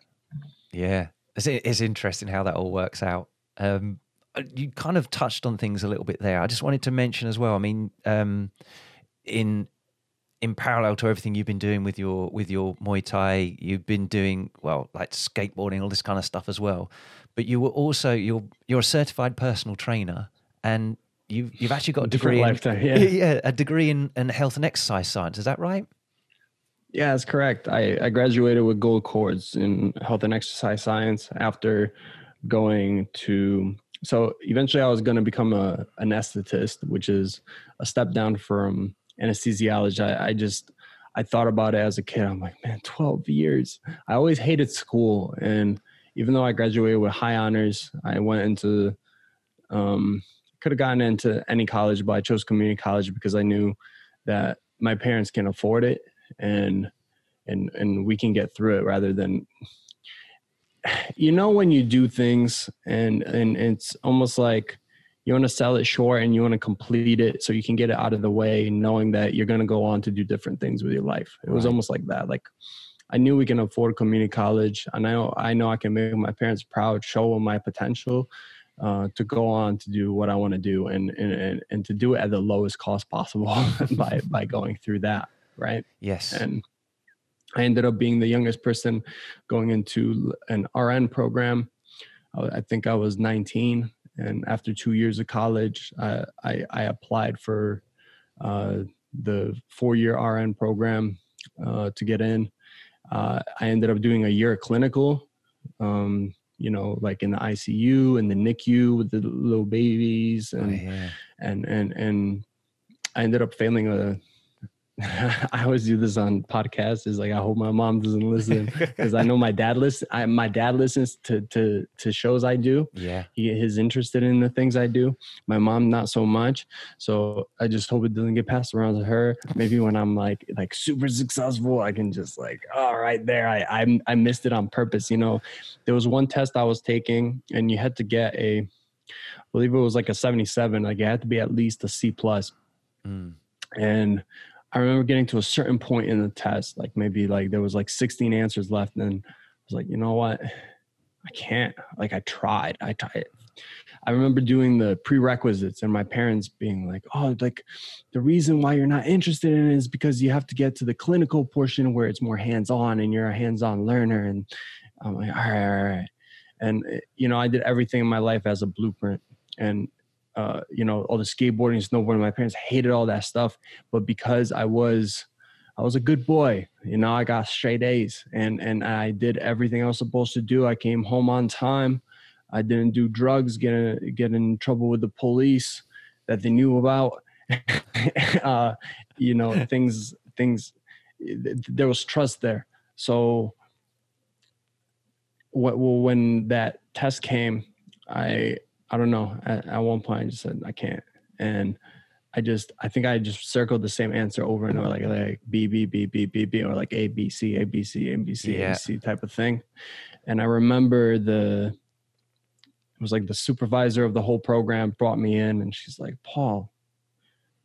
yeah, it's, it's interesting how that all works out. Um, uh, you kind of touched on things a little bit there. I just wanted to mention as well. I mean, um, in in parallel to everything you've been doing with your with your Muay Thai, you've been doing well, like skateboarding, all this kind of stuff as well. But you were also you're you're a certified personal trainer, and you've you've actually got a degree, lifetime, in, yeah. [LAUGHS] yeah, a degree in, in health and exercise science. Is that right? Yeah, that's correct. I, I graduated with gold cords in health and exercise science after going to so eventually I was going to become a anesthetist, which is a step down from anesthesiology. I, I just I thought about it as a kid. I'm like, man, 12 years. I always hated school, and even though I graduated with high honors, I went into um, could have gotten into any college, but I chose community college because I knew that my parents can afford it and and and we can get through it rather than [SIGHS] you know when you do things and and it's almost like you want to sell it short and you want to complete it so you can get it out of the way knowing that you're going to go on to do different things with your life. It was almost like that like i knew we can afford community college and i know i know i can make my parents proud show them my potential uh, to go on to do what i want to do and, and and to do it at the lowest cost possible [LAUGHS] by by going through that right yes and I ended up being the youngest person going into an RN program. I think I was 19, and after two years of college, I, I, I applied for uh, the four-year RN program uh, to get in. Uh, I ended up doing a year clinical, um, you know, like in the ICU and the NICU with the little babies, and oh, yeah. and and and I ended up failing a [LAUGHS] I always do this on podcasts. Is like I hope my mom doesn't listen [LAUGHS] because I know my dad listen. I, my dad listens to to to shows I do. Yeah, he is interested in the things I do. My mom not so much. So I just hope it doesn't get passed around to her. Maybe when I'm like like super successful, I can just like oh right there. I I I missed it on purpose. You know, there was one test I was taking, and you had to get a, I believe it was like a 77. Like it had to be at least a C plus. Mm. And I remember getting to a certain point in the test, like maybe like there was like 16 answers left, and I was like, you know what, I can't. Like I tried, I tried. I remember doing the prerequisites and my parents being like, "Oh, like the reason why you're not interested in it is because you have to get to the clinical portion where it's more hands-on and you're a hands-on learner." And I'm like, "All right, all right." And eh, you know, I did everything in my life as a blueprint, and uh, you know, all the skateboarding, snowboarding. My parents hated all that stuff, but because I was, I was a good boy. You know, I got straight A's, and and I did everything I was supposed to do. I came home on time. I didn't do drugs, get in, get in trouble with the police that they knew about. [LAUGHS] uh, you know, [LAUGHS] things things. There was trust there. So, what well, when that test came, I I don't know. At, at one point, I just said I can't, and I just I think I just circled the same answer over and over, like like B B B B B B or like A B C A B C A B C A B C type of thing. And I remember the it was like the supervisor of the whole program brought me in, and she's like, "Paul,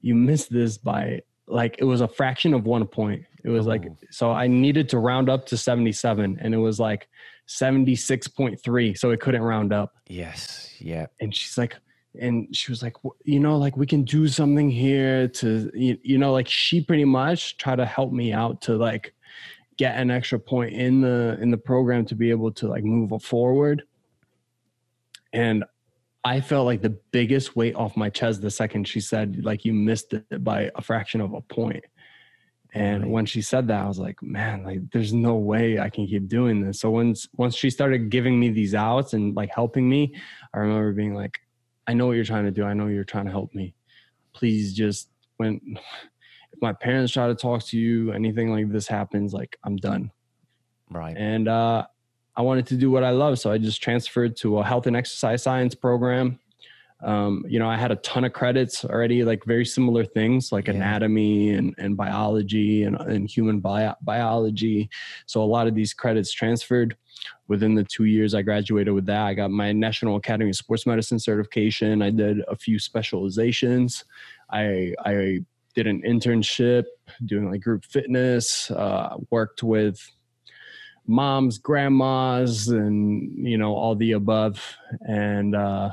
you missed this by like it was a fraction of one point. It was oh. like so I needed to round up to seventy seven, and it was like 76.3 so it couldn't round up. Yes yeah and she's like and she was like you know like we can do something here to you, you know like she pretty much tried to help me out to like get an extra point in the in the program to be able to like move forward. And i felt like the biggest weight off my chest the second she said like you missed it by a fraction of a point and right. when she said that, I was like, man, like there's no way I can keep doing this. So once once she started giving me these outs and like helping me, I remember being like, I know what you're trying to do. I know you're trying to help me. Please just when [LAUGHS] if my parents try to talk to you, anything like this happens, like I'm done. Right. And uh, I wanted to do what I love, so I just transferred to a health and exercise science program. Um, you know, I had a ton of credits already, like very similar things like yeah. anatomy and, and biology and, and human bio- biology. So a lot of these credits transferred within the two years I graduated with that. I got my National Academy of Sports Medicine certification. I did a few specializations. I, I did an internship doing like group fitness, uh, worked with moms, grandmas, and you know all the above. And uh,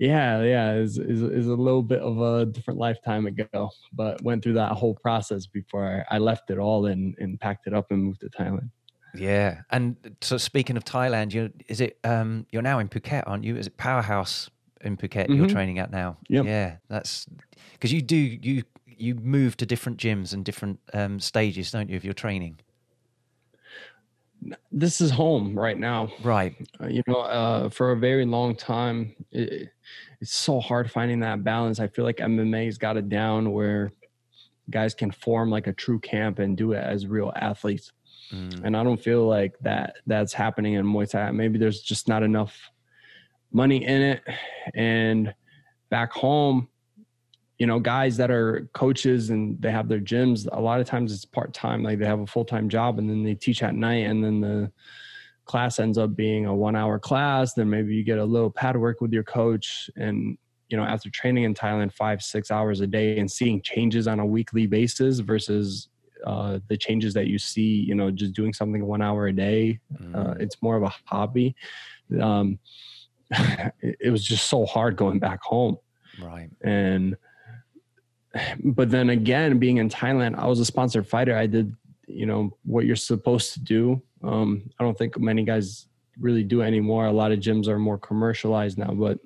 yeah, yeah, is is is a little bit of a different lifetime ago, but went through that whole process before I, I left it all and and packed it up and moved to Thailand. Yeah, and so speaking of Thailand, you is it um you're now in Phuket, aren't you? Is it Powerhouse in Phuket mm-hmm. you're training at now? Yep. Yeah, that's because you do you you move to different gyms and different um, stages, don't you, of your training? This is home right now. Right. Uh, you know, uh, for a very long time, it, it's so hard finding that balance. I feel like MMA's got it down where guys can form like a true camp and do it as real athletes. Mm. And I don't feel like that that's happening in Muay Thai. Maybe there's just not enough money in it. And back home, you know guys that are coaches and they have their gyms a lot of times it's part-time like they have a full-time job and then they teach at night and then the class ends up being a one hour class. Then maybe you get a little pad work with your coach and you know after training in thailand five six hours a day and seeing changes on a weekly basis versus uh, the changes that you see you know just doing something one hour a day uh, mm. uh, it's more of a hobby. Um, [LAUGHS] it, it was just so hard going back home. Right. And but then again, being in Thailand, I was a sponsored fighter. I did, you know, what you're supposed to do. Um, I don't think many guys really do anymore. A lot of gyms are more commercialized now, but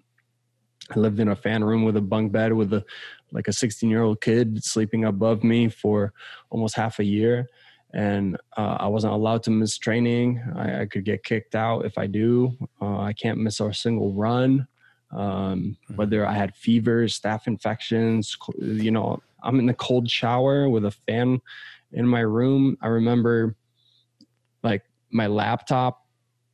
I lived in a fan room with a bunk bed with a like a 16 year old kid sleeping above me for almost half a year. And uh, I wasn't allowed to miss training. I, I, could get kicked out if I do. Uh, I can't miss a single run um, mm-hmm. whether I had fevers, staph infections, you know, I'm in the cold shower with a fan in my room. I remember like my laptop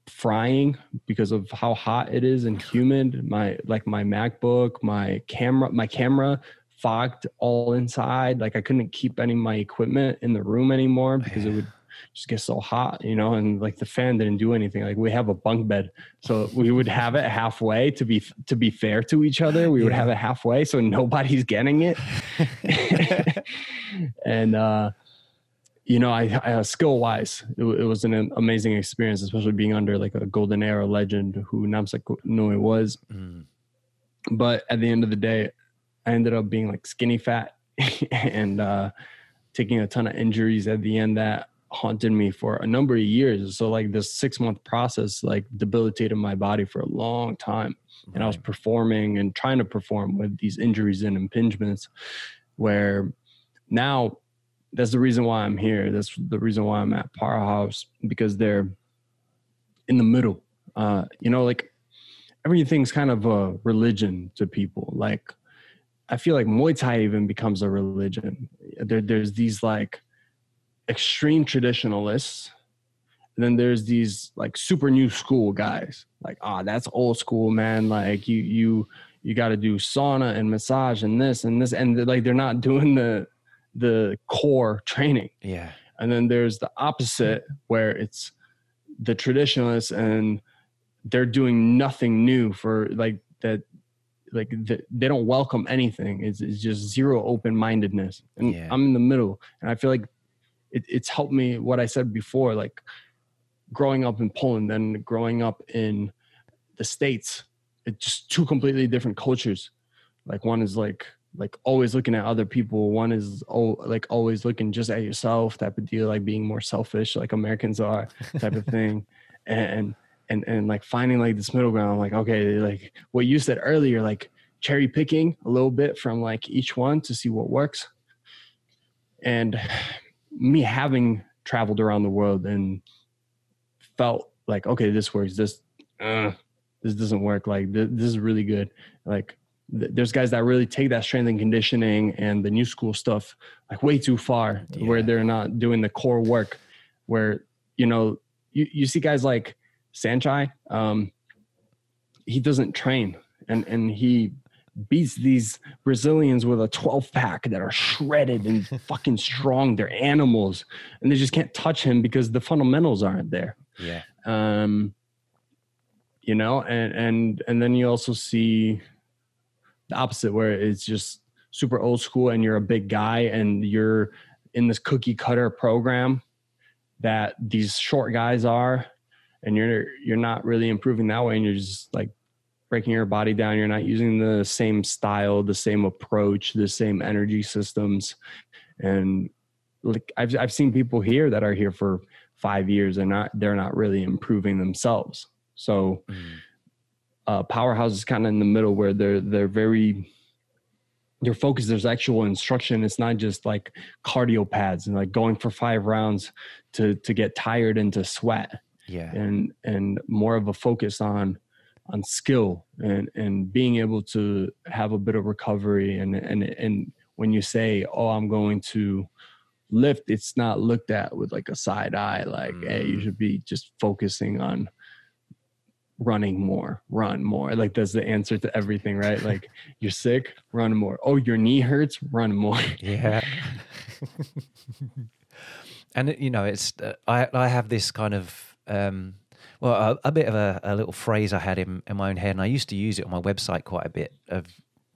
frying because of how hot it is and humid. My like my MacBook, my camera, my camera fogged all inside. Like I couldn't keep any of my equipment in the room anymore because it would just get so hot, you know, and like the fan didn't do anything. Like we have a bunk bed, so we would have it halfway to be to be fair to each other. We would have it halfway, so nobody's getting it. [LAUGHS] [LAUGHS] and uh, you know, I, I skill wise, it, it, was an amazing experience, especially being under like a golden era legend who Namsaknoi was. Mm. But at the end of the day, I ended up being like skinny fat [LAUGHS] and uh, taking a ton of injuries at the end that haunted me for a number of years. So like this six month process like debilitated my body for a long time. Right. And I was performing and trying to perform with these injuries and impingements where now that's the reason why I'm here. That's the reason why I'm at Powerhouse because they're in the middle. Uh, you know, like everything's kind of a religion to people. Like I feel like Muay Thai even becomes a religion. There, there's these like extreme traditionalists. And then there's these like super new school guys. Like ah oh, that's old school man. Like you you you got to do sauna and massage and this and this. And like they're not doing the the core training. Yeah. And then there's the opposite where it's the traditionalists and they're doing nothing new for like that like the, they don't welcome anything. It's, it's just zero open-mindedness. And yeah. i'm in the middle. And i feel like it, it's helped me what I said before, like growing up in Poland and growing up in the States. It's just two completely different cultures. Like one is like like always looking at other people. One is oh like always looking just at yourself type of deal, like being more selfish, like Americans are type of thing. [LAUGHS] And and and like finding like this middle ground, like okay, like what you said earlier, like cherry picking a little bit from like each one to see what works. And me having traveled around the world and felt like okay this works this uh, this doesn't work. Like th- this is really good. Like th- there's guys that really take that strength and conditioning and the new school stuff like way too far, yeah. where they're not doing the core work. Where you know you you see guys like Saenchai, um, he doesn't train and and he beats these Brazilians with a 12 pack that are shredded and [LAUGHS] fucking strong. They're animals, and they just can't touch him because the fundamentals aren't there. Yeah. Um, you know, and and and then you also see the opposite where it's just super old school, and you're a big guy, and you're in this cookie cutter program that these short guys are, and you're you're not really improving that way, and you're just like breaking your body down. You're not using the same style, the same approach, the same energy systems. And like I've I've seen people here that are here for five years and not they're not really improving themselves. So mm. uh, powerhouse is kind of in the middle where they're they're very their focus there's actual instruction it's not just like cardio pads and like going for five rounds to to get tired and to sweat yeah and and more of a focus on on skill and and being able to have a bit of recovery. And and and when you say oh i'm going to lift it's not looked at with like a side eye like mm. hey you mm. should be just focusing on running more run more. Like that's the answer to everything right? [LAUGHS] Like you're sick run more. Oh your knee hurts run more. [LAUGHS] Yeah. [LAUGHS] And you know it's uh, i i have this kind of um well, a, a bit of a, a, little phrase I had in, in my own head, and I used to use it on my website quite a bit of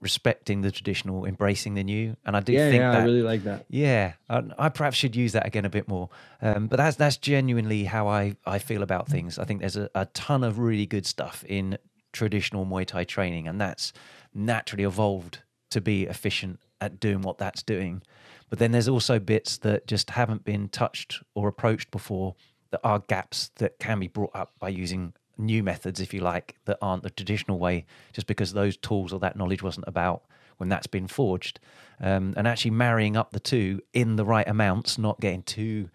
respecting the traditional, embracing the new. And I do yeah, think yeah, that, I really like that. Yeah, I, I perhaps should use that again a bit more. Um, but that's that's genuinely how I, I feel about things. I think there's a, a ton of really good stuff in traditional Muay Thai training, and that's naturally evolved to be efficient at doing what that's doing. But then there's also bits that just haven't been touched or approached before that are gaps that can be brought up by using new methods, if you like, that aren't the traditional way, just because those tools or that knowledge wasn't about when that's been forged. Um, and actually marrying up the two in the right amounts, not getting too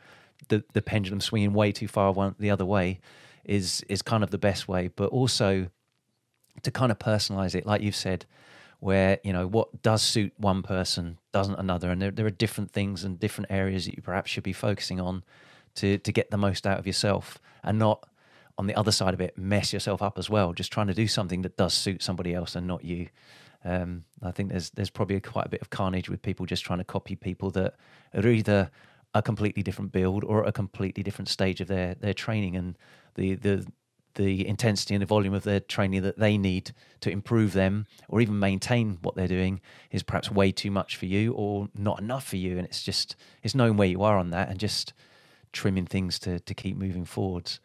the, the pendulum swinging way too far one the other way, is is kind of the best way. But also to kind of personalize it, like you've said, where you know what does suit one person doesn't another, and there, there are different things and different areas that you perhaps should be focusing on to to get the most out of yourself and not on the other side of it mess yourself up as well just trying to do something that does suit somebody else and not you. Um, I think there's there's probably quite a bit of carnage with people just trying to copy people that are either a completely different build or a completely different stage of their their training and the the the intensity and the volume of their training that they need to improve them or even maintain what they're doing is perhaps way too much for you or not enough for you. And it's just it's knowing where you are on that and just trimming things to to keep moving forwards.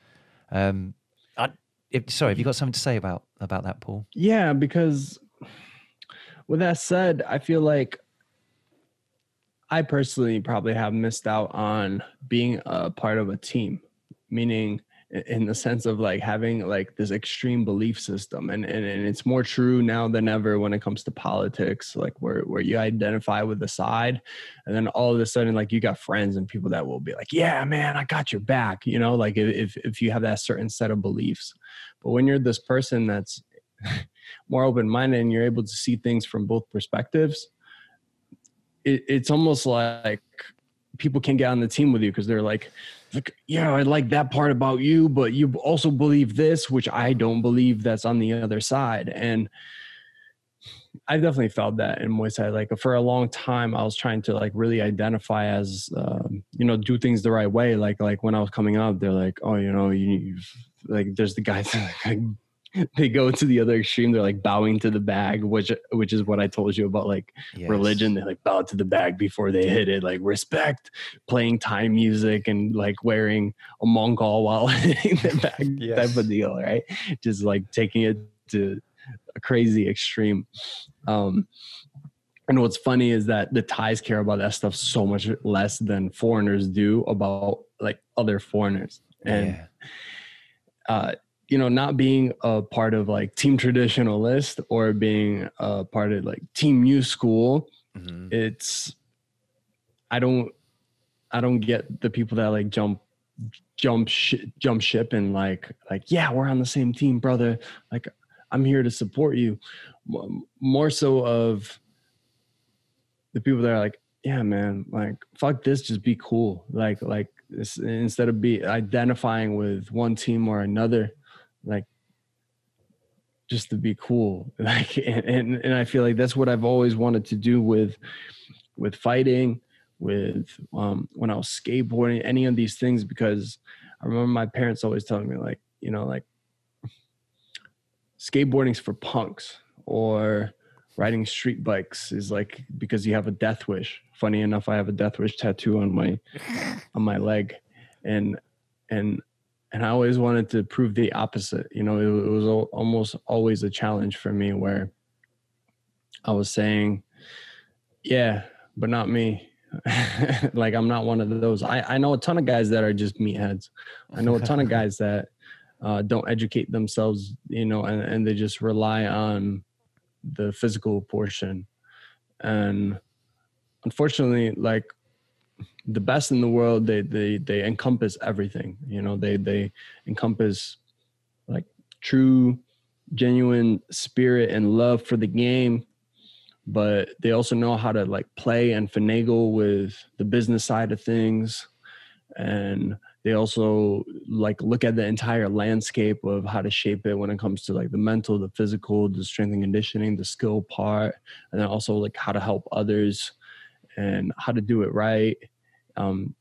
Um, I, if, sorry, have you got something to say about about that, Paul? Yeah, because with that said, I feel like I personally probably have missed out on being a part of a team, meaning in the sense of like having like this extreme belief system and, and and it's more true now than ever when it comes to politics like where where you identify with the side and then all of a sudden like you got friends and people that will be like yeah man i got your back you know like if if you have that certain set of beliefs. But when you're this person that's [LAUGHS] more open-minded and you're able to see things from both perspectives it, it's almost like people can get on the team with you because they're like like, yeah, I like that part about you, but you also believe this, which I don't believe that's on the other side. And I've definitely felt that in Muay. Like for a long time, I was trying to like really identify as, um, you know, do things the right way. Like, like when I was coming up, they're like, oh, you know, you like, there's the guys [LAUGHS] like [LAUGHS] they go to the other extreme. They're like bowing to the bag, which which is what I told you about like yes. religion. They like bow to the bag before they hit it. Like respect, playing Thai music and like wearing a Mongkol while hitting [LAUGHS] the bag [LAUGHS] yes. type of deal, right? Just like taking it to a crazy extreme. Um, and what's funny is that the Thais care about that stuff so much less than foreigners do about like other foreigners. And yeah. uh, you know not being a part of like team traditionalist or being a part of like team new school mm-hmm. it's i don't i don't get the people that like jump jump sh- jump ship and like like yeah we're on the same team brother. Like i'm here to support you. More so of the people that are like yeah man like fuck this just be cool. Like like this, instead of be identifying with one team or another like just to be cool [LAUGHS] like and, and, and i feel like that's what i've always wanted to do with with fighting with um, when I was skateboarding, any of these things, because I remember my parents always telling me, like, you know, like skateboarding's for punks or riding street bikes is like because you have a death wish. Funny enough, I have a death wish tattoo on my [LAUGHS] on my leg, and and and I always wanted to prove the opposite. You know, it, it was almost always a challenge for me where I was saying, yeah, but not me [LAUGHS] like I'm not one of those. I, I know a ton of guys that are just meatheads. I know a ton of guys that uh, don't educate themselves, you know, and, and they just rely on the physical portion. And unfortunately, like the best in the world, they they they encompass everything. You know, they they encompass like true, genuine spirit and love for the game but they also know how to like play and finagle with the business side of things and they also like look at the entire landscape of how to shape it when it comes to like the mental the physical the strength and conditioning the skill part and then also like how to help others and how to do it right. Um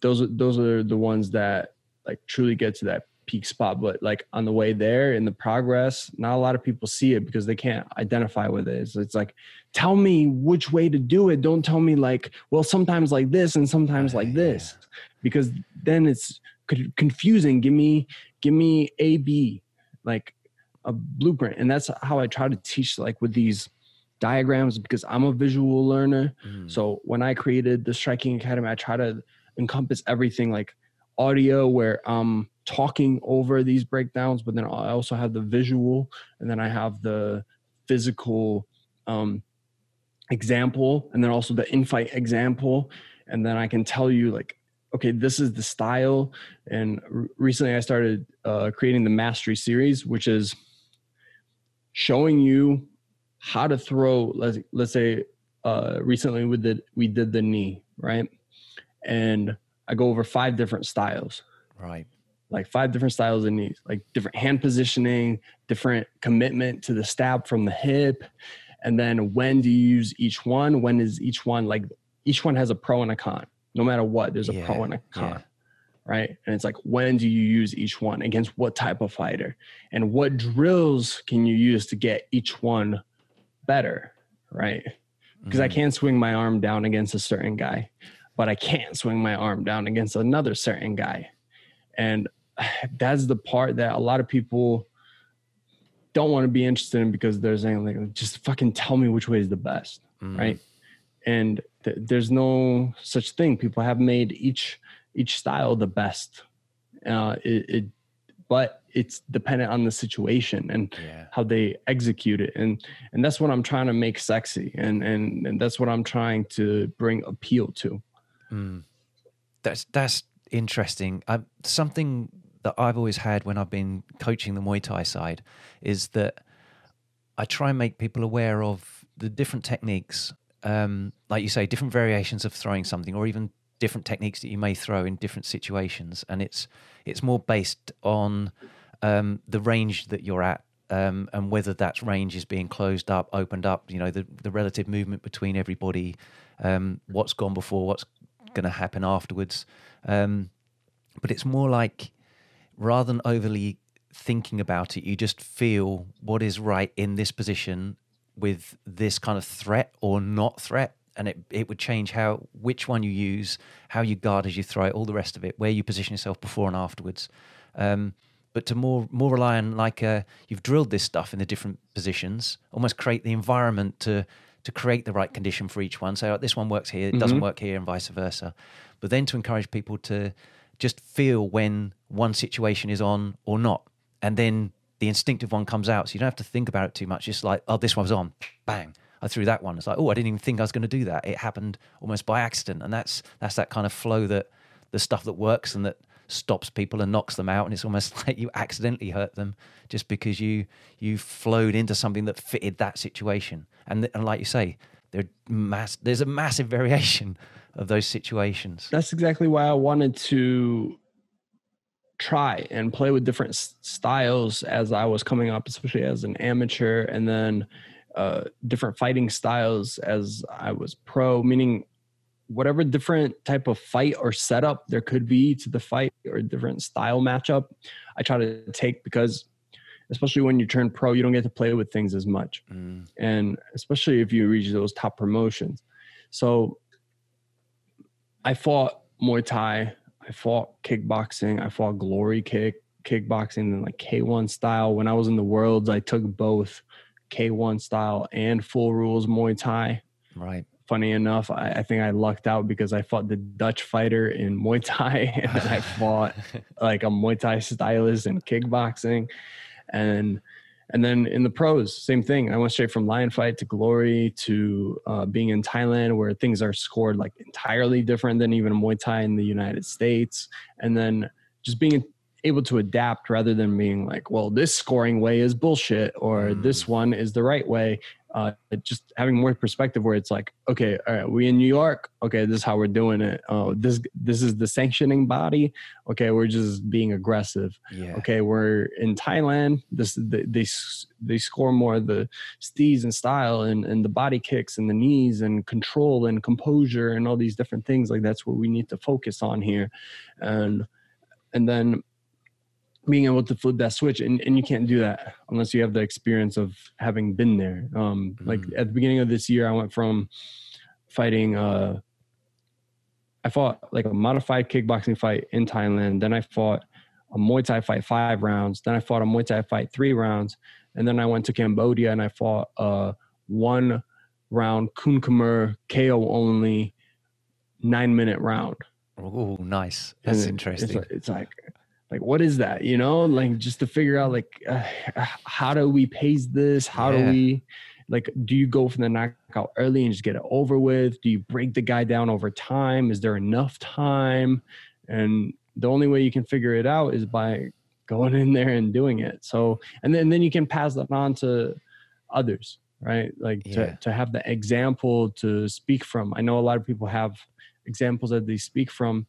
those are those are the ones that like truly get to that peak spot. But like on the way there in the progress not a lot of people see it because they can't identify with it. It's, it's like tell me which way to do it. Don't tell me like well sometimes like this and sometimes like this. because then it's confusing. Give me give me a b like a blueprint. And that's how i try to teach like with these diagrams because i'm a visual learner mm. so when i created the striking academy i try to encompass everything like audio where I'm talking over these breakdowns, but then I also have the visual and then I have the physical um, example and then also the infight example. And then I can tell you like, okay, this is the style. And recently I started uh, creating the mastery series, which is showing you how to throw, let's, let's say uh, recently we did, we did the knee, right? And I go over five different styles. Right like five different styles of knees, like different hand positioning, different commitment to the stab from the hip. And then when do you use each one? When is each one like each one has a pro and a con. No matter what, there's a yeah, pro and a con. Yeah. Right. And it's like, when do you use each one against what type of fighter? And what drills can you use to get each one better? Right. Because mm-hmm. I can't swing my arm down against a certain guy, but I can't swing my arm down against another certain guy. And [SIGHS] that's the part that a lot of people don't want to be interested in because they're saying like just fucking tell me which way is the best mm. right and th- there's no such thing people have made each each style the best uh it, it but it's dependent on the situation and yeah. how they execute it and and that's what i'm trying to make sexy and and, and that's what i'm trying to bring appeal to mm. that's that's interesting uh, something that I've always had when I've been coaching the Muay Thai side is that I try and make people aware of the different techniques, um, like you say, different variations of throwing something, or even different techniques that you may throw in different situations, and it's it's more based on um, the range that you're at. Um, and whether that range is being closed up, opened up, you know, the, the relative movement between everybody, um, what's gone before, what's going to happen afterwards. Um, but it's more like rather than overly thinking about it, you just feel what is right in this position with this kind of threat or not threat. And it, it would change how which one you use, how you guard as you throw it, all the rest of it, where you position yourself before and afterwards. Um, but to more more rely on like uh, you've drilled this stuff in the different positions, almost create the environment to to create the right condition for each one. So like, this one works here, it mm-hmm. doesn't work here, and vice versa. But then to encourage people to just feel when one situation is on or not. And then the instinctive one comes out. So you don't have to think about it too much. It's like, oh, this one's on. Bang. I threw that one. It's like, oh, I didn't even think I was going to do that. It happened almost by accident. And that's that's that kind of flow that the stuff that works and that stops people and knocks them out, and it's almost [LAUGHS] like you accidentally hurt them just because you you flowed into something that fitted that situation. And and like you say, mass there's a massive [LAUGHS] variation of those situations. That's exactly why I wanted to try and play with different styles as I was coming up, especially as an amateur, and then uh, different fighting styles as I was pro, meaning whatever different type of fight or setup there could be to the fight or different style matchup, I try to take because especially when you turn pro, you don't get to play with things as much. Mm. And especially if you reach those top promotions. So I fought Muay Thai, I fought kickboxing, I fought glory kick, kickboxing and like K1 style. When I was in the worlds, I took both K1 style and full rules Muay Thai. Right. Funny enough, I, I think I lucked out because I fought the Dutch fighter in Muay Thai [LAUGHS] and I [LAUGHS] fought like a Muay Thai stylist in kickboxing. And and then in the pros, same thing. I went straight from lion fight to glory to uh, being in Thailand, where things are scored like entirely different than even Muay Thai in the United States. And then just being able to adapt rather than being like, well, this scoring way is bullshit or mm. this one is the right way uh, just having more perspective where it's like, okay, all right, we in New York. Okay, this is how we're doing it. Oh, this this is the sanctioning body. Okay, we're just being aggressive. Yeah. Okay, we're in Thailand. This they they, they score more the stees and style and and the body kicks and the knees and control and composure and all these different things. Like that's what we need to focus on here, and and then being able to flip that switch and, and you can't do that unless you have the experience of having been there. Um mm-hmm. like at the beginning of this year i went from fighting uh i fought like a modified kickboxing fight in thailand then i fought a muay thai fight five rounds then i fought a muay thai fight three rounds and then i went to cambodia and i fought a one round kun khmer ko only nine minute round. Oh nice. That's interesting. it's, it's like like what is that you know? Like just to figure out like uh, how do we pace this? How yeah. do we like do you go for the knockout early and just get it over with? Do you break the guy down over time? Is there enough time? And the only way you can figure it out is by going in there and doing it. So and then, and then you can pass that on to others right? Like yeah. to, to have the example to speak from. I know a lot of people have examples that they speak from.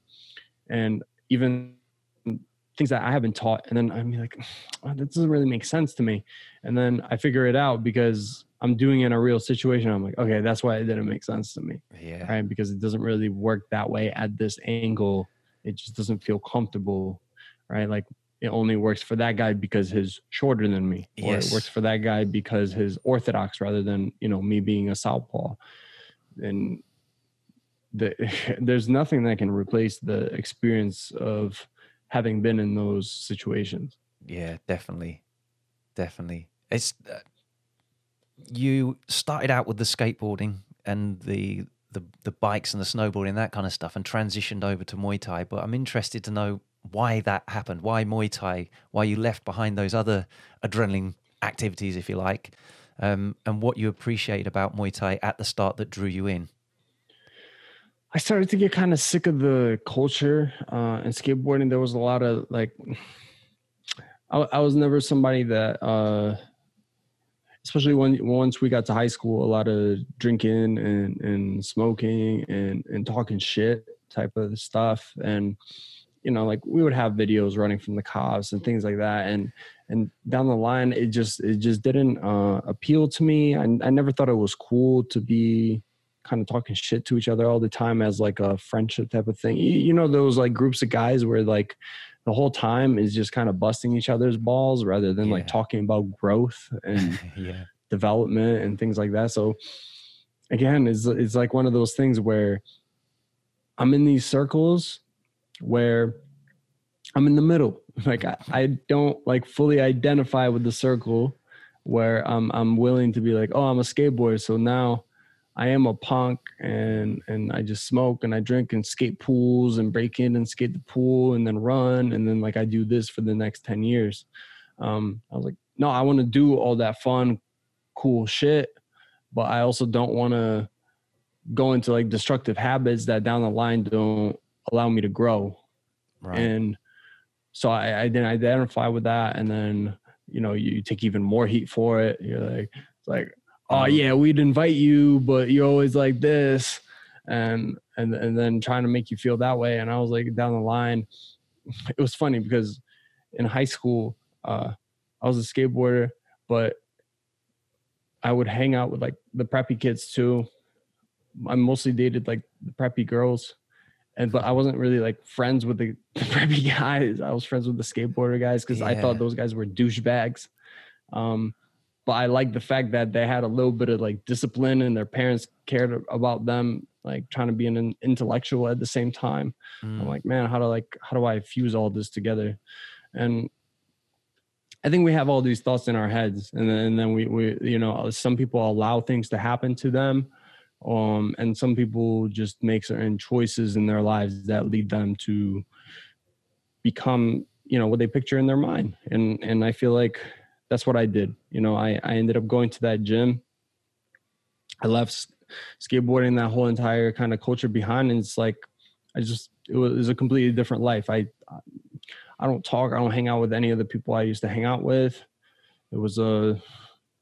And even things that I haven't taught. And then I'm like, [SIGHS] oh, that doesn't really make sense to me. And then I figure it out because I'm doing it in a real situation. I'm like, okay, that's why it didn't make sense to me. Yeah. Right. Because it doesn't really work that way at this angle. It just doesn't feel comfortable. Right. Like it only works for that guy because he's shorter than me. Or yes. it works for that guy because he's orthodox rather than, you know, me being a southpaw. And the, [LAUGHS] there's nothing that can replace the experience of having been in those situations. Yeah, definitely, definitely. It's uh, you started out with the skateboarding and the the the bikes and the snowboarding that kind of stuff, and transitioned over to Muay Thai. But I'm interested to know why that happened. Why Muay Thai? Why you left behind those other adrenaline activities, if you like, um, and what you appreciate about Muay Thai at the start that drew you in. I started to get kind of sick of the culture uh, and skateboarding. There was a lot of like, I, I was never somebody that, uh, especially when once we got to high school, a lot of drinking and and smoking and and talking shit type of stuff. And you know, like we would have videos running from the cops and things like that. And and down the line, it just it just didn't uh, appeal to me. I, I never thought it was cool to be kind of talking shit to each other all the time as like a friendship type of thing. You, you know, those like groups of guys where like the whole time is just kind of busting each other's balls rather than yeah. like talking about growth and [LAUGHS] yeah. development and things like that. So again, it's it's like one of those things where I'm in these circles where I'm in the middle. [LAUGHS] Like I, I don't like fully identify with the circle where I'm I'm willing to be like, oh, I'm a skateboarder, so now I am a punk and and I just smoke and I drink and skate pools and break in and skate the pool and then run and then like I do this for the next 10 years. Um, I was like, no, I want to do all that fun, cool shit, but I also don't want to go into like destructive habits that down the line don't allow me to grow. Right. And so I, I didn't identify with that and then you know you take even more heat for it you're like it's like oh Mm. yeah we'd invite you but you're always like this and and and then trying to make you feel that way and i was like down the line. [LAUGHS] It was funny because in high school uh i was a skateboarder but i would hang out with like the preppy kids too. I mostly dated like the preppy girls and but i wasn't really like friends with the, [LAUGHS] the preppy guys. I was friends with the skateboarder guys because i thought those guys were douchebags. Um but i like the fact that they had a little bit of like discipline and their parents cared about them like trying to be an intellectual at the same time Mm. I'm like, man, how do like how do I fuse all this together? And I think we have all these thoughts in our heads, and then, and then we we you know some people allow things to happen to them, um, and some people just make certain choices in their lives that lead them to become you know what they picture in their mind, and and I feel like that's what I did. You know, I I ended up going to that gym. I left skateboarding that whole entire kind of culture behind, and it's like I just it was, it was a completely different life. I I don't talk. I don't hang out with any of the people I used to hang out with. It was a,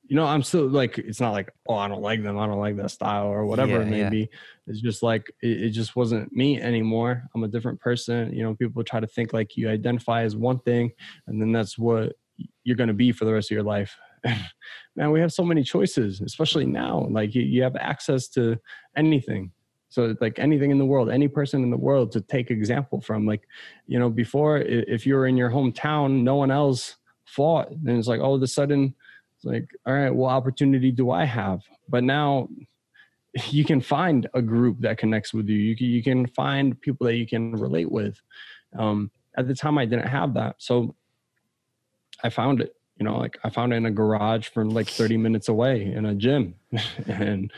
you know, I'm still like it's not like oh I don't like them. I don't like that style or whatever it may yeah. be. It's just like it, it just wasn't me anymore. I'm a different person. You know, people try to think like you identify as one thing, and then that's what you're going to be for the rest of your life. [LAUGHS] Man, we have so many choices, especially now. Like you, you have access to anything. So like anything in the world, any person in the world to take example from. Like, you know, before if you were in your hometown, no one else fought. And it's like all of a sudden, it's like, all right, what opportunity do I have? But now [LAUGHS] you can find a group that connects with you. You can, you can find people that you can relate with. Um, at the time, I didn't have that, so I found it. You know, like I found it in a garage from like 30 minutes away in a gym, [LAUGHS] and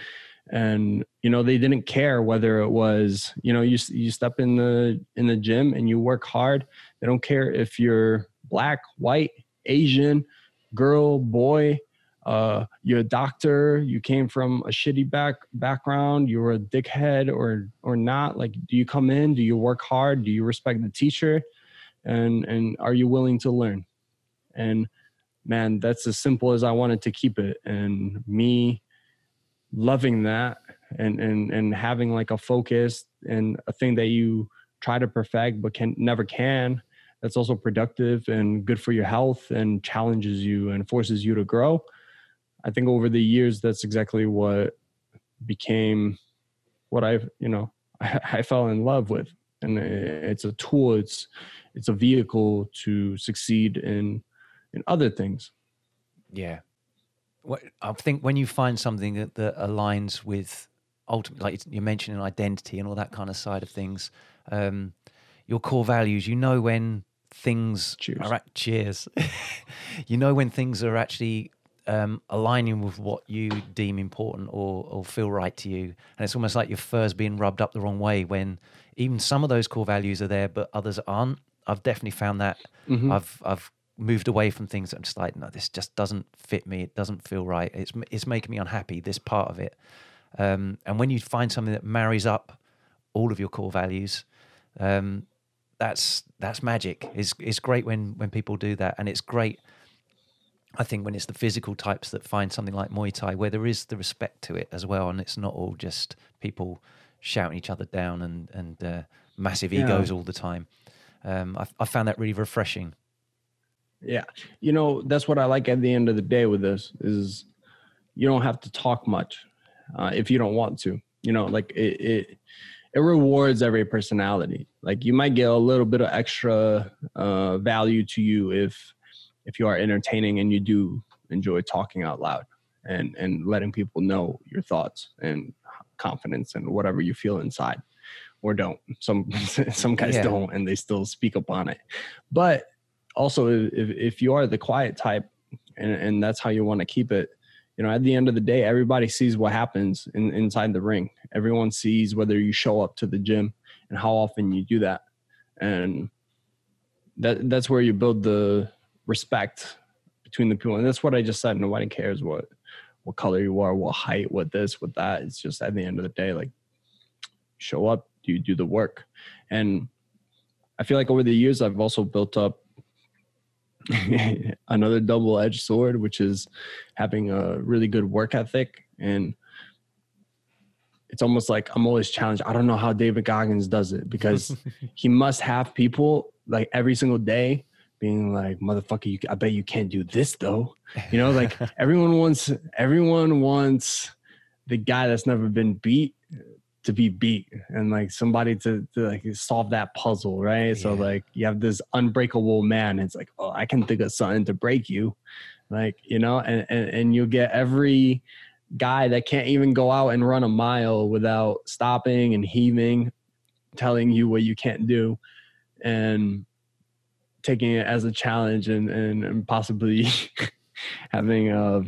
and you know they didn't care whether it was you know you you step in the in the gym and you work hard. They don't care if you're black, white, Asian, girl, boy. Uh, you're a doctor. You came from a shitty back background. You were a dickhead or or not. Like, do you come in? Do you work hard? Do you respect the teacher? And and are you willing to learn? And man, that's as simple as I wanted to keep it. And me loving that and and and having like a focus and a thing that you try to perfect but can never can that's also productive and good for your health and challenges you and forces you to grow i think over the years that's exactly what became what i've you know i, [LAUGHS] I fell in love with and eh, it's a tool it's it's a vehicle to succeed in other things Yeah. What, I think when you find something that, that aligns with ultimately, like you're mentioning identity and all that kind of side of things, um, your core values, you know when things Cheers. are at, cheers. [LAUGHS] you know when things are actually um, aligning with what you deem important or, or feel right to you. And it's almost like your fur's being rubbed up the wrong way when even some of those core values are there, but others aren't. I've definitely found that. Mhm. I've I've moved away from things that I'm just like, no, this just doesn't fit me. It doesn't feel right. It's it's making me unhappy. This part of it. Um, and when you find something that marries up all of your core values, um, that's that's magic. It's it's great when when people do that, and it's great. I think when it's the physical types that find something like Muay Thai, where there is the respect to it as well, and it's not all just people shouting each other down and and uh, massive Yeah. egos all the time. Um, I, I found that really refreshing. Yeah. You know, that's what I like at the end of the day with this is you don't have to talk much uh, if you don't want to. You know, like it, it it rewards every personality. Like you might get a little bit of extra uh, value to you if if you are entertaining and you do enjoy talking out loud and and letting people know your thoughts and confidence and whatever you feel inside or don't. Some [LAUGHS] some guys Yeah. don't and they still speak up on it. But also if, if you are the quiet type and, and that's how you want to keep it you know at the end of the day everybody sees what happens in, inside the ring. Everyone sees whether you show up to the gym and how often you do that. And that that's where you build the respect between the people. And that's what i just said nobody cares what what color you are what height what this what that. It's just at the end of the day like show up do you do the work. And i feel like over the years i've also built up [LAUGHS] another double-edged sword, which is having a really good work ethic and it's almost like I'm always challenged. I don't know how David Goggins does it because [LAUGHS] he must have people like every single day being like, motherfucker, you, I bet you can't do this though. You know, like [LAUGHS] everyone wants, everyone wants the guy that's never been beat to be beat and like somebody to, to like solve that puzzle, right? Yeah. So like you have this unbreakable man. It's like, oh, I can think of something to break you. Like, you know, and, and, and you get every guy that can't even go out and run a mile without stopping and heaving, telling you what you can't do. And taking it as a challenge and, and, and possibly [LAUGHS] having uh,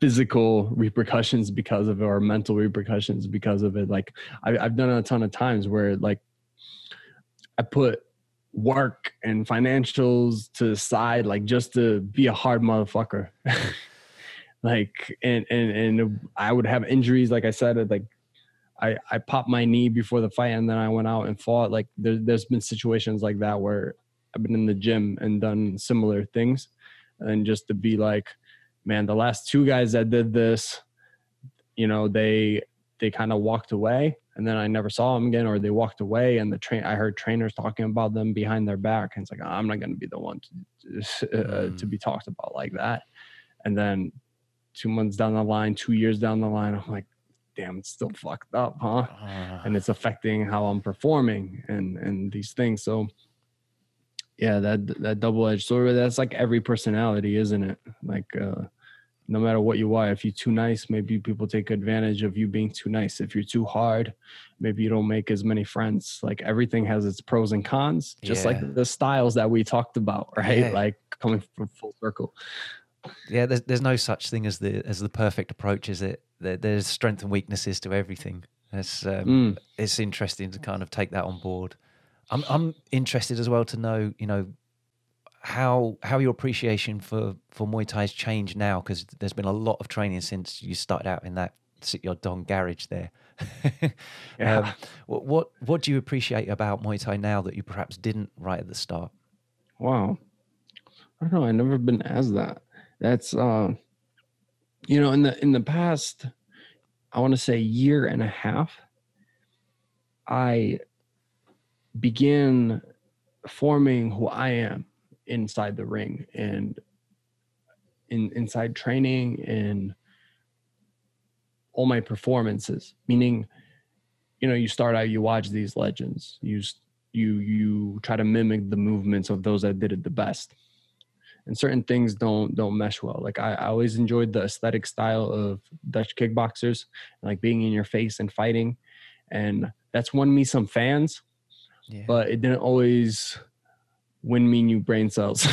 physical repercussions because of it or mental repercussions because of it. Like I, I've done it a ton of times where like I put work and financials to the side, like just to be a hard motherfucker. [LAUGHS] like and and and I would have injuries. Like I said, like I I popped my knee before the fight, and then I went out and fought. Like there, there's been situations like that where I've been in the gym and done similar things. And just to be like, man, the last two guys that did this, you know, they they kind of walked away and then I never saw them again, or they walked away and the train I heard trainers talking about them behind their back. And it's like, I'm not going to be the one to, uh, mm. to be talked about like that. And then two months down the line, two years down the line, I'm like, damn, it's still fucked up, huh? Uh. And it's affecting how I'm performing and and these things. So yeah that that double-edged sword that's like every personality isn't it like uh no matter what you are if you're too nice maybe people take advantage of you being too nice. If you're too hard maybe you don't make as many friends. Like everything has its pros and cons just yeah. like the styles that we talked about [LAUGHS] right? Yeah. like coming from full circle. Yeah there's, there's no such thing as the as the perfect approach is it? There, there's strength and weaknesses to everything. It's um, mm. it's interesting to kind of take that on board. I'm I'm interested as well to know, you know, how how your appreciation for for Muay Thai has changed now because there's been a lot of training since you started out in that sit your Don garage there. [LAUGHS] yeah. Um, what, what what do you appreciate about Muay Thai now that you perhaps didn't right at the start? Wow, I don't know. I've never been as that. That's uh, you know, in the in the past, I want to say year and a half. I begin forming who I am inside the ring and in inside training and all my performances. Meaning you know you start out you watch these legends. You you you try to mimic the movements of those that did it the best. And certain things don't don't mesh well. Like I, I always enjoyed the aesthetic style of dutch kickboxers like being in your face and fighting. And that's won me some fans yeah. but it didn't always win me new brain cells.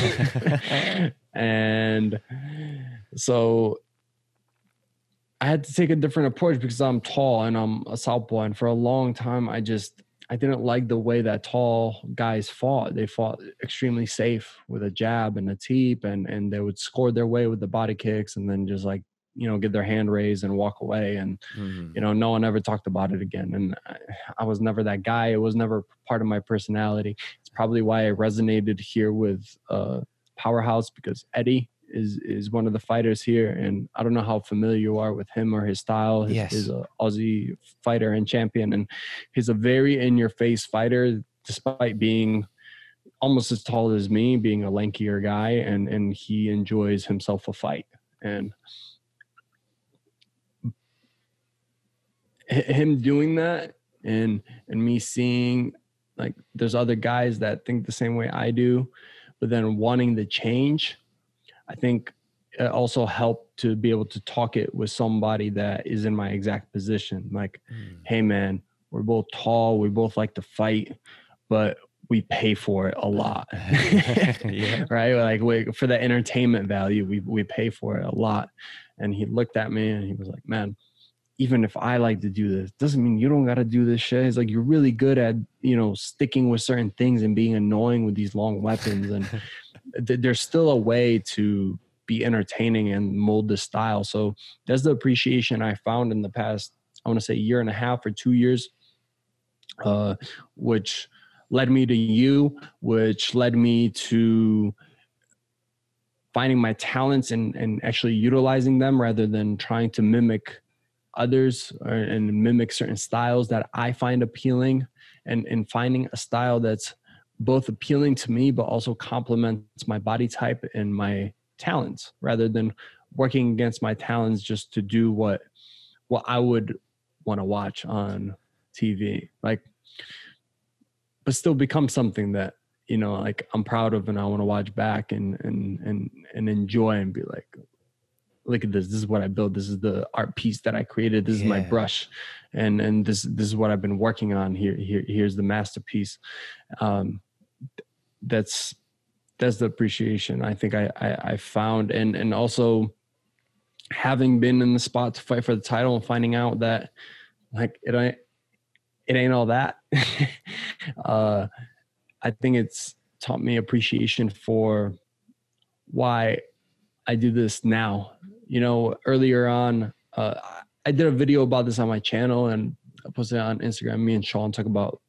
[LAUGHS] and so I had to take a different approach because I'm tall and I'm a southpaw. And for a long time, I just I didn't like the way that tall guys fought. They fought extremely safe with a jab and a teep, and and they would score their way with the body kicks, and then just like you know get their hand raised and walk away. And mm-hmm. you know no one ever talked about it again. And I, I, was never that guy. It was never part of my personality. It's probably why i resonated here with uh powerhouse because eddie is is one of the fighters here. And i don't know how familiar you are with him or his style. His, yes. he's a aussie fighter and champion. And he's a very in your face fighter despite being almost as tall as me being a lankier guy. And and he enjoys himself a fight. And him doing that and and me seeing like there's other guys that think the same way I do, but then wanting the change, I think it also helped to be able to talk it with somebody that is in my exact position. Like, mm. hey man, we're both tall, we both like to fight, but we pay for it a lot. [LAUGHS] yeah. [LAUGHS] right? Like we, for the entertainment value, we we pay for it a lot. And he looked at me and he was like, Man, even if I like to do this, doesn't mean you don't got to do this shit. It's like you're really good at, you know, sticking with certain things and being annoying with these long weapons. And [LAUGHS] th- there's still a way to be entertaining and mold the style. So that's the appreciation I found in the past, I want to say year and a half or two years, uh, which led me to you, which led me to finding my talents and and actually utilizing them rather than trying to mimic others or, and mimic certain styles that I find appealing and and finding a style that's both appealing to me but also complements my body type and my talents rather than working against my talents just to do what what I would want to watch on TV like but still become something that you know like I'm proud of and I want to watch back and and and and enjoy and be like look at this this is what i built. This is the art piece that i created. This yeah. is my brush. And and this this is what i've been working on. Here here here's the masterpiece. Um that's that's the appreciation i think i i, I found. And and also having been in the spot to fight for the title and finding out that like it ain't it ain't all that [LAUGHS] uh i think it's taught me appreciation for why I do this now. You know, earlier on, uh, I did a video about this on my channel and I posted it on Instagram. Me and Sean talk about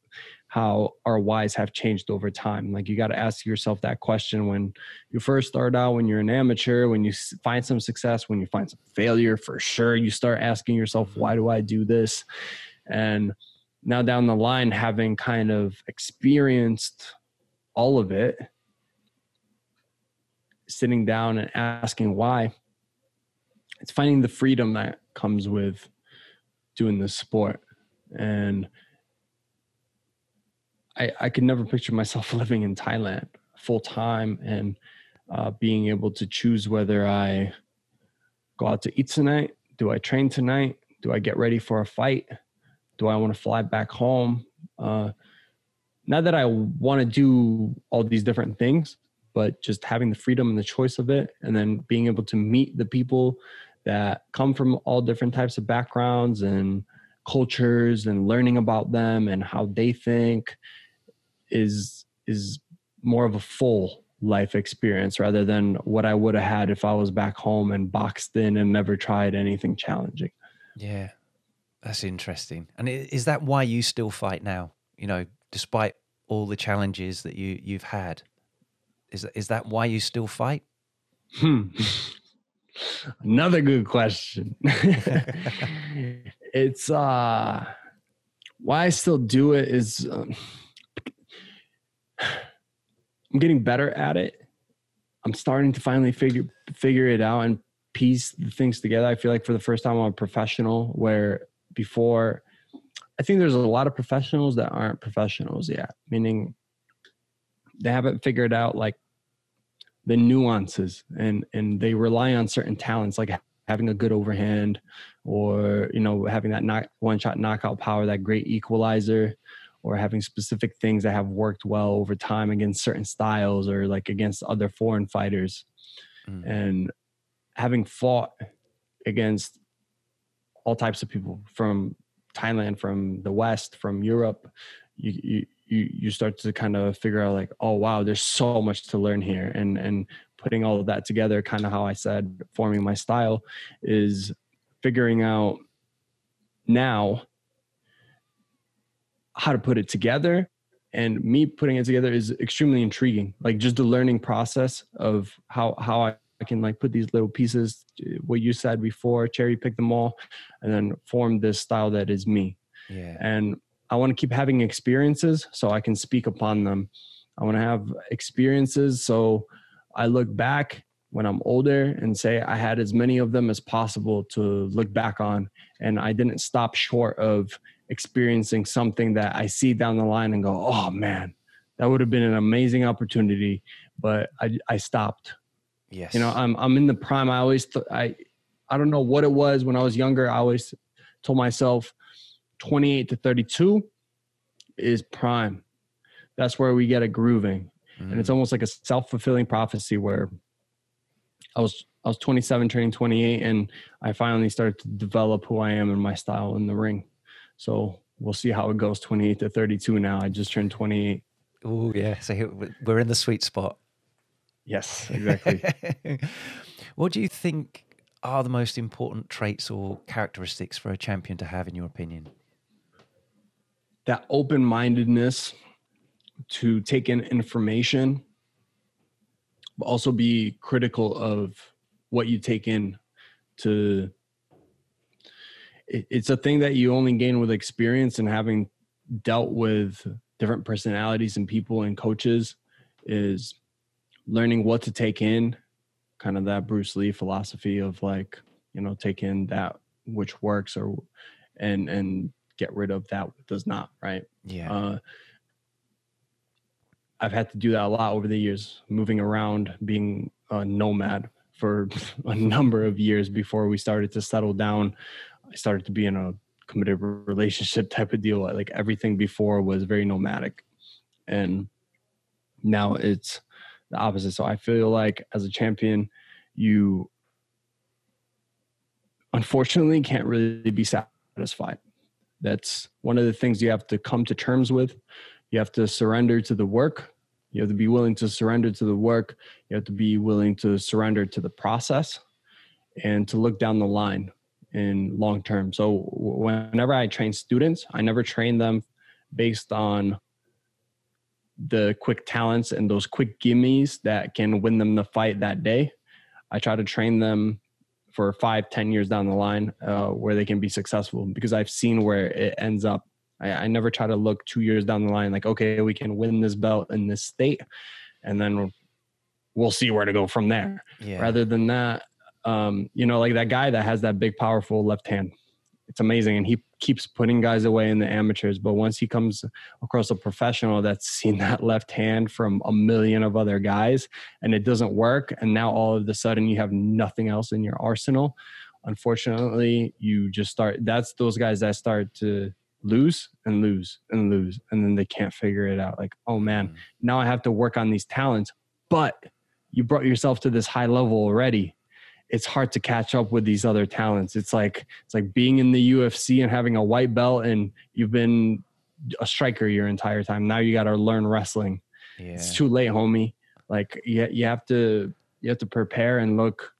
how our whys have changed over time. Like you got to ask yourself that question when you first start out, when you're an amateur, when you find some success, when you find some failure, for sure, you start asking yourself, mm-hmm. why do I do this? And now down the line, having kind of experienced all of it, sitting down and asking why it's finding the freedom that comes with doing this sport. And i i could never picture myself [LAUGHS] living in thailand full time and uh, being able to choose whether i go out to eat tonight do i train tonight do i get ready for a fight do i want to fly back home? Uh, not that i want to do all these different things but just having the freedom and the choice of it and then being able to meet the people that come from all different types of backgrounds and cultures and learning about them and how they think is is more of a full life experience rather than what I would have had if I was back home and boxed in and never tried anything challenging. Yeah. That's interesting. And is that why you still fight now? You know, despite all the challenges that you you've had? Is is that why you still fight? Hmm. [LAUGHS] Another good question. [LAUGHS] it's uh why I still do it is um, I'm getting better at it. I'm starting to finally figure figure it out and piece the things together. I feel like for the first time I'm a professional where before I think there's a lot of professionals that aren't professionals yet, meaning they haven't figured out like the nuances and and they rely on certain talents like having a good overhand or you know having that knock, one shot knockout power that great equalizer or having specific things that have worked well over time against certain styles or like against other foreign fighters mm. and having fought against all types of people from Thailand from the west from Europe you, you you you start to kind of figure out like oh wow there's so much to learn here and and putting all of that together kind of how i said forming my style is figuring out now how to put it together and me putting it together is extremely intriguing like just the learning process of how how i I can like put these little pieces, uh, what you said before, cherry pick them all, and then form this style that is me. Yeah. And I want to keep having experiences so I can speak upon them. I want to have experiences so I look back when I'm older and say I had as many of them as possible to look back on. And I didn't stop short of experiencing something that I see down the line and go, oh man, that would have been an amazing opportunity. But I, I stopped. Yes. You know, I'm, I'm in the prime. I always, th- I, I don't know what it was when I was younger. I always told myself, 28 to 32 is prime. That's where we get a grooving. Mm. And it's mm. almost like a self-fulfilling prophecy where I was I was 27 turning 28 and I finally started to develop who I am and my style in the ring. So we'll see how it goes 28 to 32 now. I just turned 28. Oh yeah, so we're in the sweet spot. Yes, exactly. [LAUGHS] what do you think are the most important traits or characteristics for a champion to have in your opinion? That open mindedness to take in information but also be critical of what you take in to it, it's a thing that you only gain with experience and having dealt with different personalities and people and coaches is learning what to take in kind of that bruce lee philosophy of like you know take in that which works or and and get rid of that does not right? Yeah. Uh, i've had to do that a lot over the years moving around being a nomad for [LAUGHS] a number of years before we started to settle down. I started to be in a committed relationship type of deal like everything before was very nomadic. And now it's the opposite. So i feel like as a champion you unfortunately can't really be satisfied that's one of the things you have to come to terms with. You have to surrender to the work. You have to be willing to surrender to the work. You have to be willing to surrender to the process and to look down the line in long term. So whenever i train students i never train them based on the quick talents and those quick gimmies that can win them the fight that day. I try to train them for five, ten years down the line uh, where they can be successful because I've seen where it ends up. I, I, never try to look two years down the line like, okay, we can win this belt in this state, and then we'll see where to go from there. Yeah. Rather than that, um, you know, like that guy that has that big, powerful left hand it's amazing. And he keeps putting guys away in the amateurs but once he comes across a professional that's seen [LAUGHS] that left hand from a million of other guys and it doesn't work and now all of a sudden you have nothing else in your arsenal unfortunately you just start that's those guys that start to lose and lose and lose and then they can't figure it out. Like oh man mm. now i have to work on these talents but you brought yourself to this high level already it's hard to catch up with these other talents. It's like it's like being in the UFC and having a white belt and you've been a striker your entire time. Now you got to learn wrestling. Yeah. It's too late, homie. Like you, you have to you have to prepare and look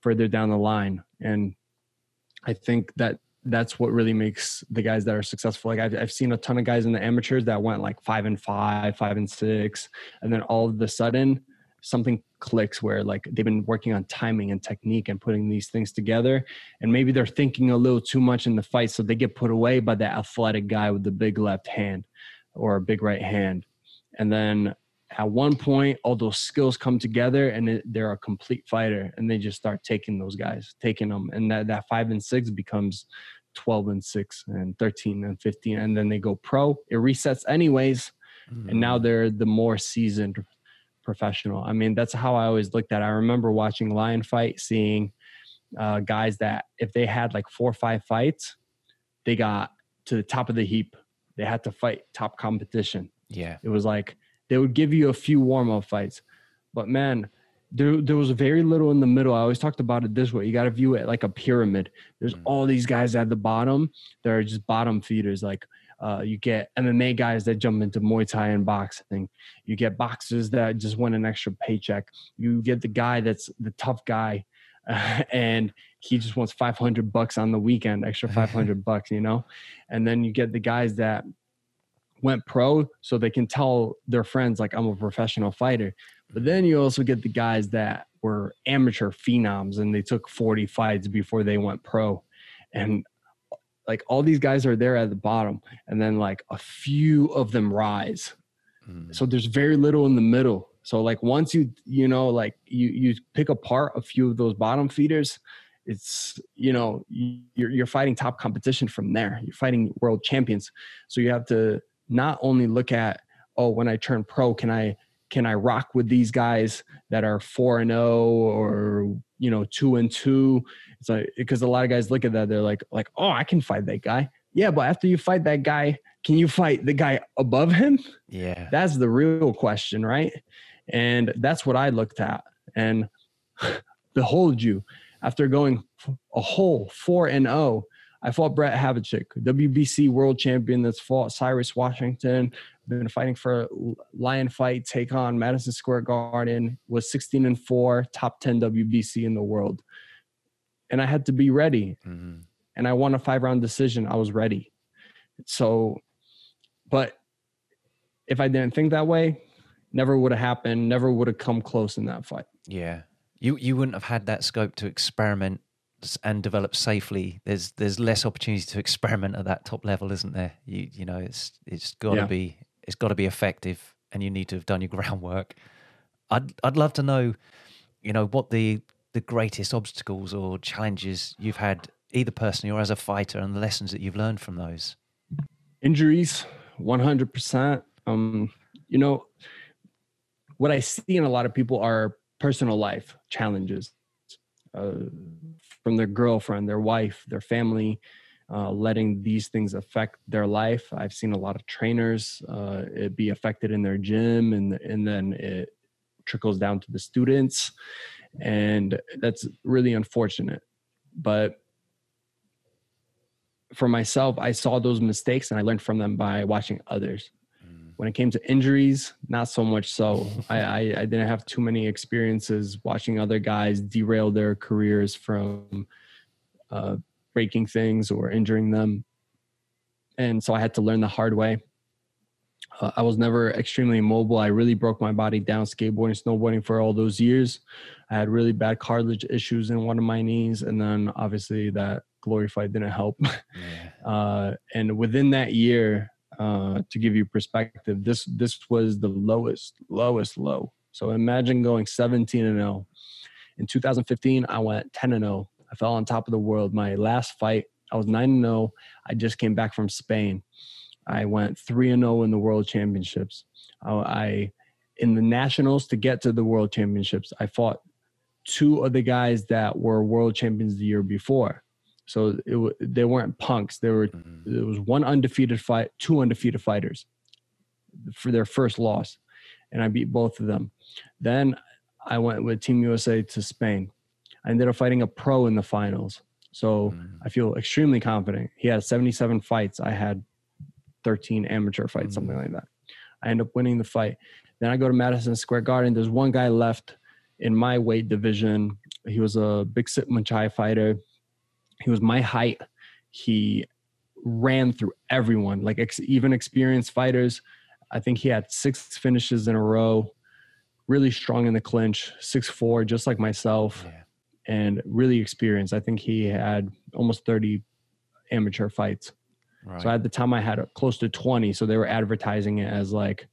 further down the line. And I think that that's what really makes the guys that are successful. Like I've, I've seen a ton of guys in the amateurs that went like five and five, five and six, and then all of a sudden something clicks where like they've been working on timing and technique and putting these things together and maybe they're thinking a little too much in the fight so they get put away by the athletic guy with the big left hand or a big right hand and then at one point all those skills come together and it, they're a complete fighter and they just start taking those guys taking them and that, that five and six becomes 12 and 6 and 13 and 15 and then they go pro it resets anyways mm-hmm. and now mm. they're the more seasoned professional. I mean, that's how I always looked at it. I remember watching Lion Fight, seeing uh, guys that if they had like four or five fights, they got to the top of the heap. They had to fight top competition. Yeah. It was like they would give you a few warm up fights. But man, there, there was very little in the middle. I always talked about it this way. You got to view it like a pyramid. There's mm. all these guys at the bottom. They're just bottom feeders. Like uh, you get MMA guys that jump into Muay Thai and boxing. You get boxers that just want an extra paycheck. You get the guy that's the tough guy, uh, [LAUGHS] and he just wants 500 bucks on the weekend, extra 500 [LAUGHS] bucks, you know. And then you get the guys that went pro so they can tell their friends like I'm a professional fighter. But then you also get the guys that were amateur phenoms and they took 40 fights before they went pro. And like all these guys are there at the bottom and then like a few of them rise. Mm. so there's very little in the middle. So like once you you know like you you pick apart a few of those bottom feeders it's you know you're you're fighting top competition from there. You're fighting world champions. So you have to not only look at oh when i turn pro can i can i rock with these guys that are 4 and 0 or you know 2 and 2 it's like because a lot of guys look at that, they're like, like, oh, I can fight that guy. Yeah, but after you fight that guy, can you fight the guy above him? Yeah. That's the real question, right? And that's what I looked at. And [LAUGHS] behold you, after going a whole four and oh, I fought Brett Havlicek, WBC world champion that's fought Cyrus Washington, been fighting for Lion Fight, take on Madison Square Garden, was 16 and 4, top 10 WBC in the world and I had to be ready. Mm-hmm. And I won a five round decision. I was ready. So, but if I didn't think that way, never would have happened. Never would have come close in that fight. Yeah, you you wouldn't have had that scope to experiment and develop safely. There's there's less opportunity to experiment at that top level, isn't there? You you know, it's it's got to yeah. be it's got to be effective, and you need to have done your [LAUGHS] groundwork. I'd I'd love to know, you know, what the the greatest obstacles or challenges you've had either personally or as a fighter, and the lessons that you've learned from those. Injuries, one hundred percent. Um, you know, what I see in a lot of people are personal life challenges uh, from their girlfriend, their wife, their family, uh, letting these things affect their life. I've seen a lot of trainers uh, it be affected in their gym, and and then it trickles down to the students, and that's really unfortunate. But for myself, I saw those mistakes and I learned from them by watching others. When it came to injuries, not so much so. [LAUGHS] I, I, I didn't have too many experiences watching other guys derail their careers from uh, breaking things or injuring them. And so I had to learn the hard way. Uh, I was never extremely mobile. I really broke my body down skateboarding, snowboarding for all those years. I had really bad cartilage issues in one of my knees. And then obviously that glory fight didn't help. Yeah. [LAUGHS] Uh, and within that year, uh, to give you perspective, this this was the lowest lowest low. So imagine going 17 and 0. In 2015, I went 10 and 0. I fell on top of the world. My last fight, I was 9 and 0. I just came back from Spain. I went 3 and 0 in the World Championships. I, I in the nationals to get to the World Championships, I fought two of the guys that were world champions the year before. So it, they weren't punks. There were mm-hmm. it was one undefeated fight, two undefeated fighters for their first loss, and I beat both of them. Then I went with Team USA to Spain. I ended up fighting a pro in the finals. So mm-hmm. I feel extremely confident. He had 77 fights. I had 13 amateur fights, mm-hmm. something like that. I end up winning the fight. Then I go to Madison Square Garden. There's one guy left in my weight division. He was a big sit Muay Thai fighter. He was my height. He ran through everyone, like ex- even experienced fighters. I think he had six finishes in a row. Really strong in the clinch, six four, just like myself, yeah. and really experienced. I think he had almost thirty amateur fights. Right. So at the time, I had close to twenty. So they were advertising it as like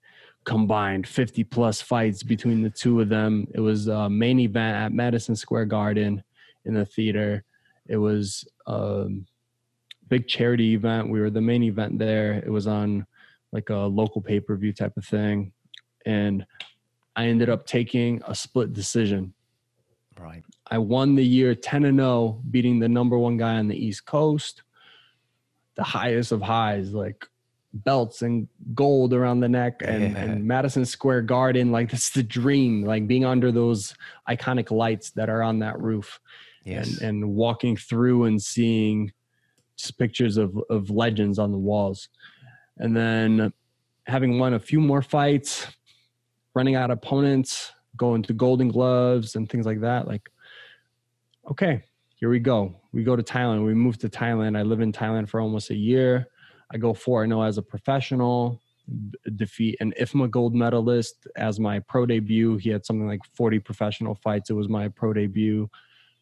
combined 50 plus fights between the two of them. It was a main event at Madison Square Garden in the theater. It was a big charity event. We were the main event there. It was on like a local pay per view type of thing. And I ended up taking a split decision. Right. I won the year 10 and 0, beating the number one guy on the East Coast, the highest of highs, like belts and gold around the neck and, yeah. and Madison Square Garden. Like, that's the dream, like being under those iconic lights that are on that roof yes. and, and walking through and seeing just pictures of, of legends on the walls. And then having won a few more fights, running out opponents, going to golden gloves and things like that. Like, okay, here we go. We go to Thailand. We move to Thailand. I live in Thailand for almost a year. I go 4 0 as a professional, defeat an IFMA gold medalist as my pro debut. He had something like 40 professional fights. It was my pro debut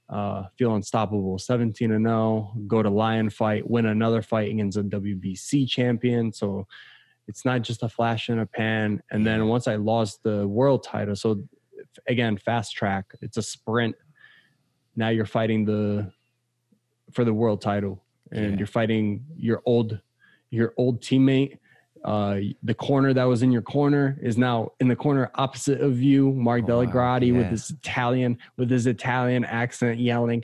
uh, feel unstoppable 17 and 0 go to lion fight win another fight against a wbc champion so it's not just a flash in a pan and then once i lost the world title so again fast track it's a sprint now you're fighting the for the world title and yeah. you're fighting your old your old teammate uh, the corner that was in your corner is now in the corner opposite of you. Mark oh, Delagrati yeah. with his Italian with his Italian accent yelling,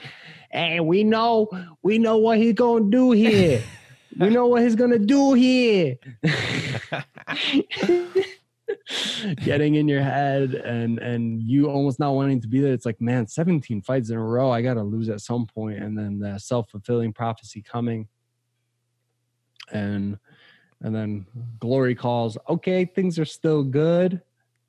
"Hey, we know, we know what he's gonna do here. [LAUGHS] we know what he's gonna do here." [LAUGHS] [LAUGHS] [LAUGHS] Getting in your head and and you almost not wanting to be there. It's like, man, 17 fights in a row. I gotta lose at some point, and then the self fulfilling prophecy coming. And and then glory calls okay things are still good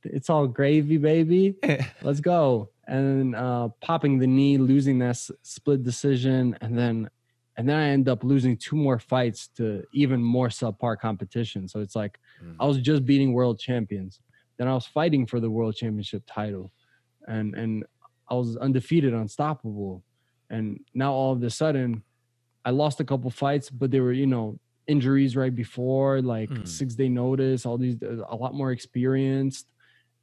it's all gravy baby [LAUGHS] let's go and uh, popping the knee losing that split decision and then and then i end up losing two more fights to even more subpar competition so it's like mm. i was just beating world champions then I was fighting for the world championship title, and and I was undefeated, unstoppable, and now all of a sudden, I lost a couple fights, but they were you know injuries right before, like mm. six day notice, all these a lot more experienced.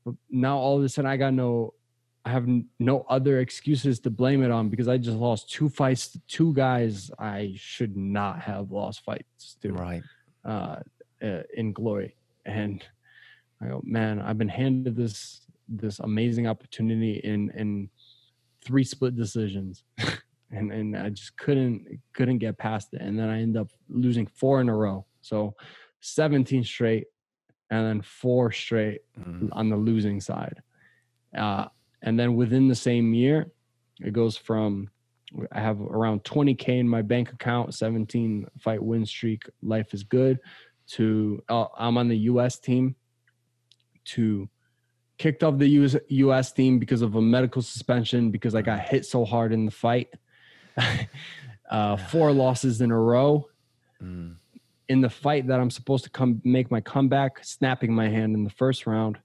But now all of a sudden, I got no I have no other excuses to blame it on because I just lost two fights to two guys I should not have lost fights to. Right. Uh, uh, in glory, and I go, man, I've been handed this this amazing opportunity in in three split decisions, [LAUGHS] and and I just couldn't couldn't get past it, and then I end up losing four in a row. So, seventeen straight, and then four straight mm. on the losing side. Uh, and then within the same year it goes from i have around 20k in my bank account 17 fight win streak life is good to uh, i'm on the us team to kicked off the US, US team because of a medical suspension because i got hit so hard in the fight [LAUGHS] uh, four losses in a row mm. in the fight that i'm supposed to come make my comeback snapping my hand in the first round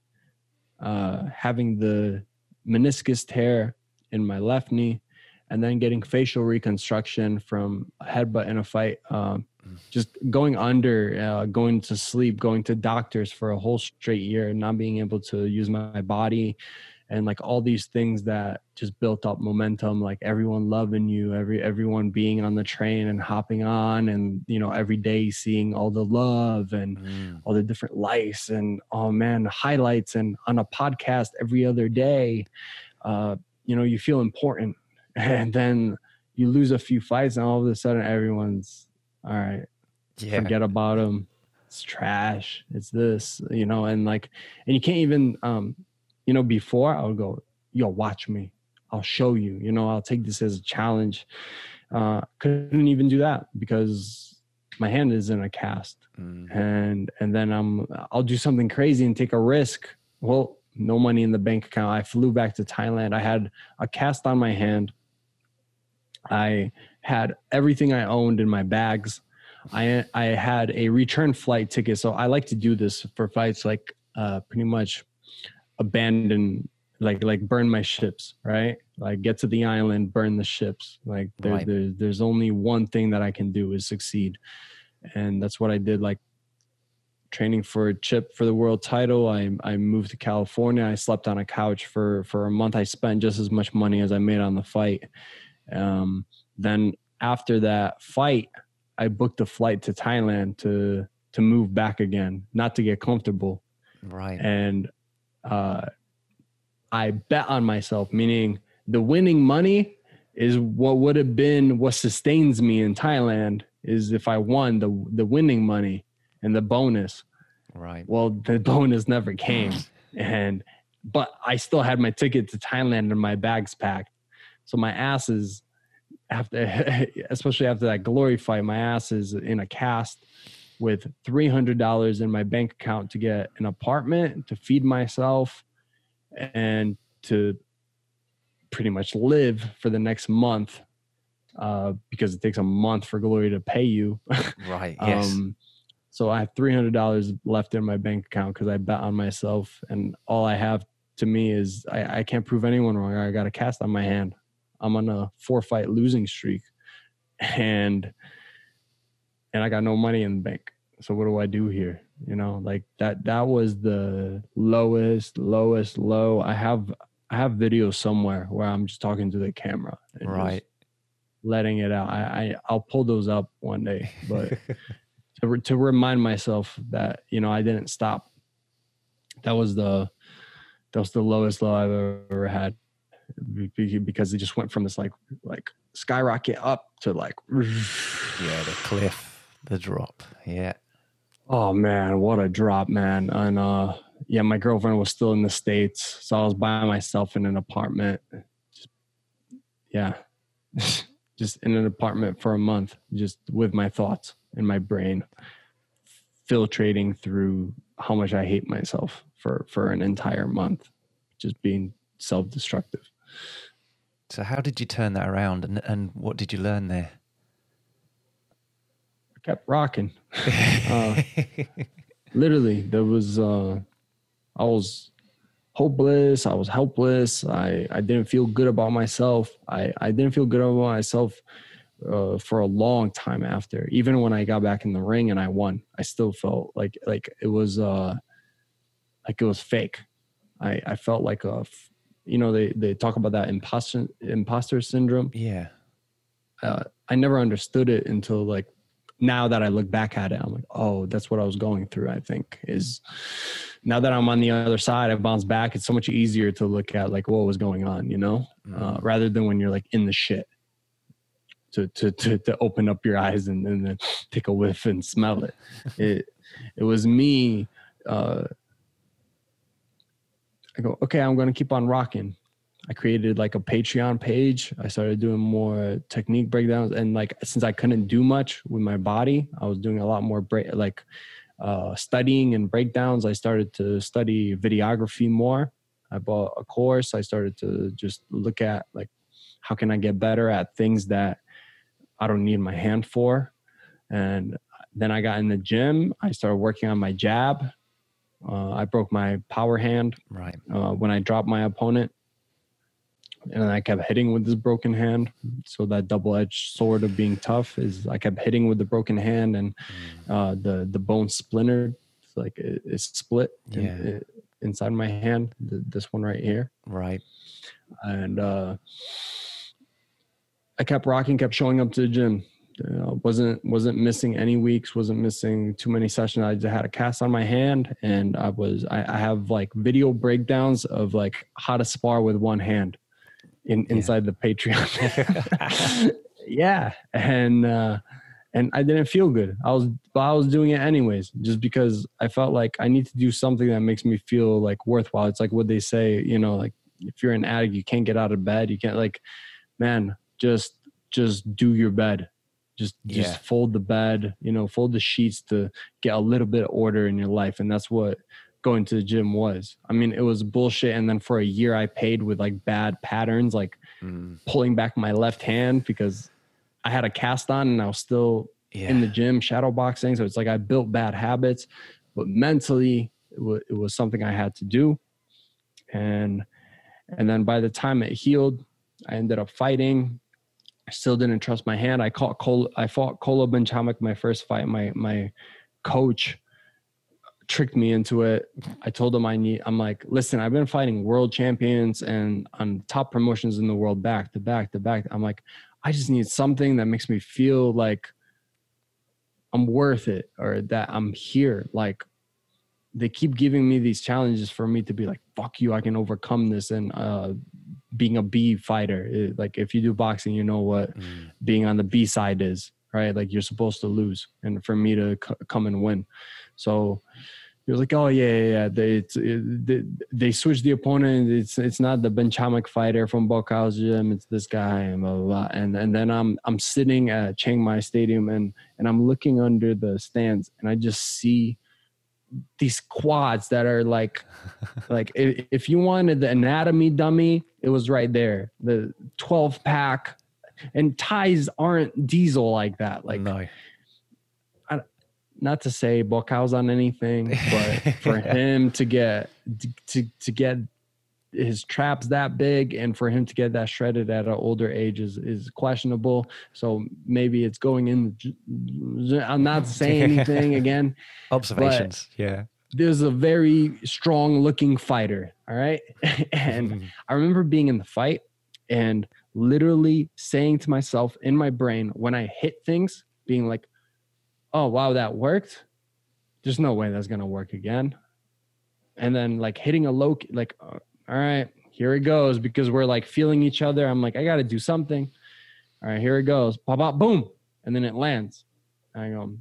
uh, having the meniscus tear in my left knee, and then getting facial reconstruction from a headbutt in a fight. Um, mm. Just going under, uh, going to sleep, going to doctors for a whole straight year, not being able to use my body, and like all these things that just built up momentum like everyone loving you every everyone being on the train and hopping on and you know every day seeing all the love and mm. all the different lights and oh man highlights and on a podcast every other day uh you know you feel important [LAUGHS] and then you lose a few fights and all of a sudden everyone's all right yeah. forget about them it's trash it's this you know and like and you can't even um you know, before I would go, yo, watch me. I'll show you. You know, I'll take this as a challenge. Uh, couldn't even do that because my hand is in a cast, mm. and and then I'm I'll do something crazy and take a risk. Well, no money in the bank account. I flew back to Thailand. I had a cast on my hand. I had everything I owned in my bags. I I had a return flight ticket. So I like to do this for fights, like uh, pretty much abandon like like burn my ships right? Like get to the island burn the ships. Like there, right. there, there's only one thing that i can do is succeed. And that's what i did like training for a chip for the world title. I i moved to california. I slept on a couch for for a month. I spent just as much money as i made on the fight um, then after that fight i booked a flight to thailand to to move back again not to get comfortable right and uh, I bet on myself, meaning the winning money is what would have been what sustains me in Thailand is if I won the the winning money and the bonus. Right. Well, the [LAUGHS] bonus never came, and but I still had my ticket to Thailand and my bags packed. So my ass is after, [LAUGHS] especially after that glory fight, my ass is in a cast with $300 in my bank account to get an apartment, to feed myself, and to pretty much live for the next month uh, because it takes a month for Glory to pay you. [LAUGHS] Right. Yes. um, so I have $300 left in my bank account because I bet on myself. And all I have to me is I, I can't prove anyone wrong. I got a cast on my hand. I'm on a four fight losing streak. And and I got no money in the bank. So what do I do here? You know, like that that was the lowest, lowest low. I have I have videos somewhere where I'm just talking to the camera. right. letting it out. I, I I'll pull those up one day, but [LAUGHS] to to remind myself that, you know, I didn't stop. That was the that was the lowest low I've ever had because it just went from this like like skyrocket up to like yeah the cliff the drop. Yeah. Oh man, what a drop, man. And uh yeah, my girlfriend was still in the States. So I was by myself in an apartment. Just, yeah. [LAUGHS] just in an apartment for a month, just with my thoughts in my brain, filtrating through how much I hate myself for for an entire month, just being self-destructive. So how did you turn that around and and what did you learn there? I kept rocking. [LAUGHS] uh, literally, there was uh, I was hopeless. I was helpless. I, I didn't feel good about myself. I, I didn't feel good about myself uh, for a long time after. Even when I got back in the ring and I won, I still felt like like it was uh like it was fake. I I felt like a you know they they talk about that imposter imposter syndrome. Yeah. Uh, I never understood it until like now that I look back at it, I'm like, oh, that's what I was going through. I think is now that I'm on the other side, I've bounced back. It's so much easier to look at like what was going on, you know, mm. uh, rather than when you're like in the shit. To, to, to, to open up your eyes and, and then take a whiff and smell it. [LAUGHS] It it was me. Uh, I go, okay, I'm going to keep on rocking. I created like a Patreon page. I started doing more technique breakdowns, and like since I couldn't do much with my body, I was doing a lot more break like uh, studying and breakdowns. I started to study videography more. I bought a course. I started to just look at like how can I get better at things that I don't need my hand for, and then I got in the gym. I started working on my jab. Uh, I broke my power hand right uh, when I dropped my opponent and I kept hitting with this broken hand. So that double-edged sword of being tough is I kept hitting with the broken hand, and mm. uh, the the bone splintered, it's like it, it's split yeah. in, it, inside my hand. This one right here, right, and uh, I kept rocking, kept showing up to the gym. Uh, wasn't wasn't missing any weeks wasn't missing too many sessions i just had a cast on my hand and i was I, I have like video breakdowns of like how to spar with one hand in inside yeah. the Patreon. [LAUGHS] [LAUGHS] yeah, and uh, and I didn't feel good. I was but I was doing it anyways, just because I felt like I need to do something that makes me feel like worthwhile. It's like what they say, you know, like if you're an addict, you can't get out of bed. You can't like, man, just just do your bed. Just just yeah. fold the bed, you know, fold the sheets to get a little bit of order in your life, and that's what going to the gym was. I mean, it was bullshit. And then for a year, I paid with like bad patterns, like mm. pulling back my left hand because I had a cast on and I was still yeah. in the gym shadow boxing. So it's like I built bad habits, but mentally, it, w- it was something I had to do. And and then by the time it healed, I ended up fighting. I still didn't trust my hand. I caught Col- I fought Kolo Benchamak my first fight. My my coach tricked me into it. I told him I need, I'm like, listen, I've been fighting world champions and on top promotions in the world back to back to back. I'm like, I just need something that makes me feel like I'm worth it or that I'm here. Like they keep giving me these challenges for me to be like, fuck you, I can overcome this. And uh, being a B fighter, it, like if you do boxing, you know what mm. being on the B side is, right? Like you're supposed to lose and for me to c- come and win. So he was like, "Oh yeah, yeah, yeah. They it, they, they switched the opponent. It's it's not the Benchamak fighter from Bokhaus gym. It's this guy and blah, blah blah." And and then I'm I'm sitting at Chiang Mai Stadium and and I'm looking under the stands and I just see these quads that are like [LAUGHS] like if, if you wanted the anatomy dummy, it was right there. The 12 pack and ties aren't diesel like that. Like no not to say Bokhaus on anything, but for [LAUGHS] him to get to to get his traps that big and for him to get that shredded at an older age is is questionable. So maybe it's going in. I'm not [LAUGHS] saying anything again. [LAUGHS] Observations, yeah. There's a very strong looking fighter, all right. [LAUGHS] and I remember being in the fight and literally saying to myself in my brain when I hit things, being like, oh wow that worked there's no way that's gonna work again and then like hitting a low like uh, all right here it goes because we're like feeling each other. I'm like i gotta do something. All right here it goes. Pop pop boom and then it lands. I go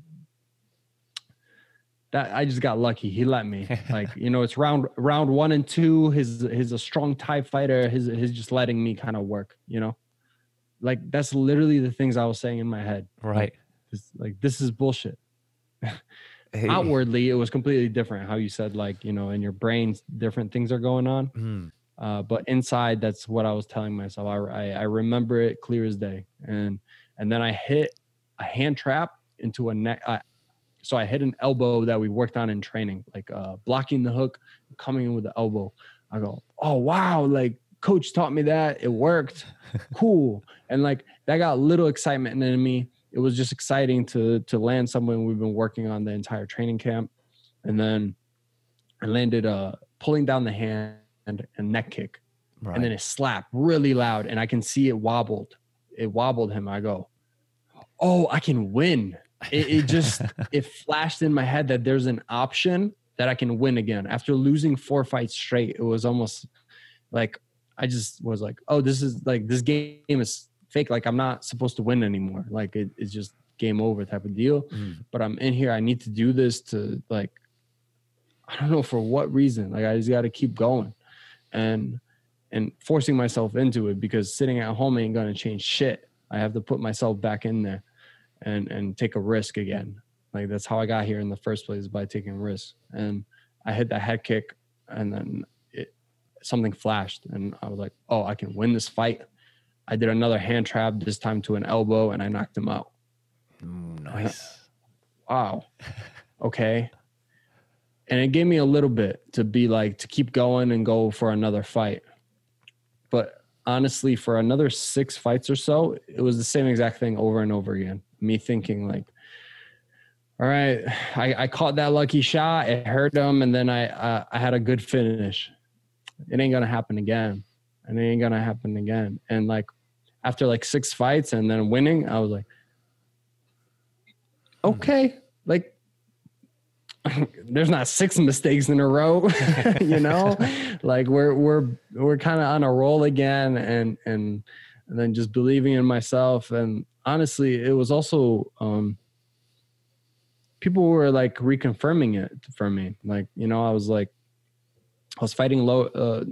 that i just got lucky. He let me. [LAUGHS] Like you know it's round round one and two. His his a strong thai fighter his his just letting me kind of work you know? Like that's literally the things i was saying in my head. Right. This, like this is bullshit. [LAUGHS] Hey. Outwardly, it was completely different. How you said like you know in your brain different things are going on, mm. uh, but inside that's what I was telling myself. I, I I remember it clear as day, and and then I hit a hand trap into a neck. I So I hit an elbow that we worked on in training, like uh, blocking the hook, coming in with the elbow. I go, oh wow, like coach taught me that. It worked. [LAUGHS] Cool. and like that got a little excitement in me. It was just exciting to to land someone we've been working on the entire training camp. And then I landed uh pulling down the hand and neck kick. Right. And then it slapped really loud and I can see it wobbled. It wobbled him. I go, Oh, I can win. It, it just [LAUGHS] it flashed in my head that there's an option that I can win again. After losing four fights straight, it was almost like I just was like, oh, this is like this game is fake. Like I'm not supposed to win anymore. Like it, it's just game over type of deal. Mm. But I'm in here. I need to do this to like I don't know for what reason. Like I just got to keep going, and and forcing myself into it because sitting at home ain't gonna change shit. I have to put myself back in there, and and take a risk again. Like that's how I got here in the first place by taking risks. And I hit that head kick, and then it something flashed, and I was like, "Oh, I can win this fight." I did another hand trap this time to an elbow, and I knocked him out. Mm, nice. wow. Okay. And it gave me a little bit to be like to keep going and go for another fight. But honestly, for another six fights or so, it was the same exact thing over and over again. Me thinking like, all right, I, I caught that lucky shot. It hurt him, and then I uh, I had a good finish. It ain't gonna happen again, and it ain't gonna happen again. And like after like six fights and then winning, I was like, okay, like [LAUGHS] there's not six mistakes in a row, [LAUGHS] you know. [LAUGHS] like we're we're we're kind of on a roll again, and and and then just believing in myself. And honestly, it was also. um people were like reconfirming it for me. Like, you know, I was like, I was fighting low. Uh,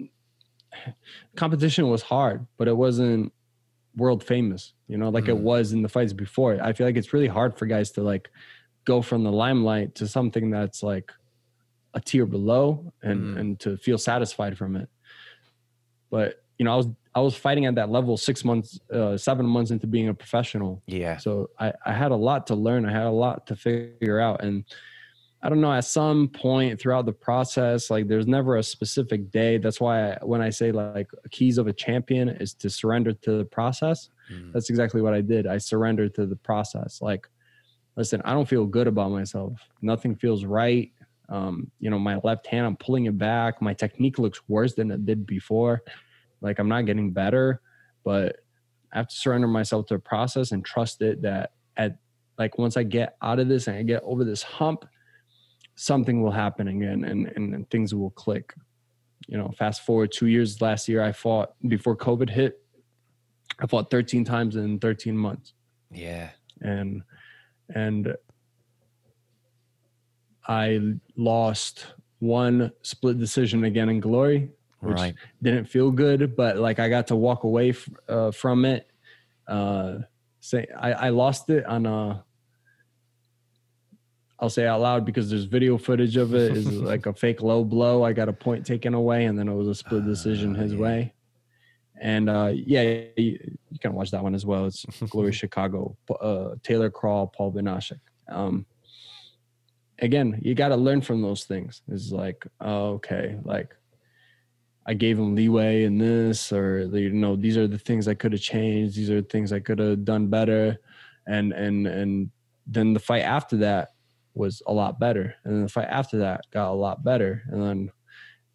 [SIGHS] competition was hard, but it wasn't world famous, you know, like mm. it was in the fights before. I feel like it's really hard for guys to like go from the limelight to something that's like a tier below and mm. and to feel satisfied from it. But you know, I was I was fighting at that level six months, uh, seven months into being a professional. Yeah. So I, I had a lot to learn. I had a lot to figure out. And I don't know, at some point throughout the process, like there's never a specific day. That's why I, when I say like keys of a champion is to surrender to the process, mm. that's exactly what I did. I surrendered to the process. Like, listen, I don't feel good about myself. Nothing feels right. Um, you know, my left hand, I'm pulling it back. My technique looks worse than it did before. Like I'm not getting better, but I have to surrender myself to a process and trust it that at like once I get out of this and I get over this hump, something will happen again and, and, and things will click. You know, fast forward two years last year, I fought before COVID hit. I fought 13 times in 13 months. Yeah. And and I lost one split decision again in glory which right. didn't feel good, but like I got to walk away f- uh, from it. Uh, say I, I lost it on a. I'll say out loud because there's video footage of it. Is [LAUGHS] like a fake low blow. I got a point taken away, and then it was a split decision uh, his yeah. way. And uh, yeah, you, you, can watch that one as well. It's [LAUGHS] Glory Chicago, uh, Taylor Krahl, Paul Banasiak. Um, again, you got to learn from those things. It's like, oh, okay, like I gave him leeway in this, or you know, these are the things I could have changed. These are the things I could have done better, and and and then the fight after that was a lot better, and then the fight after that got a lot better, and then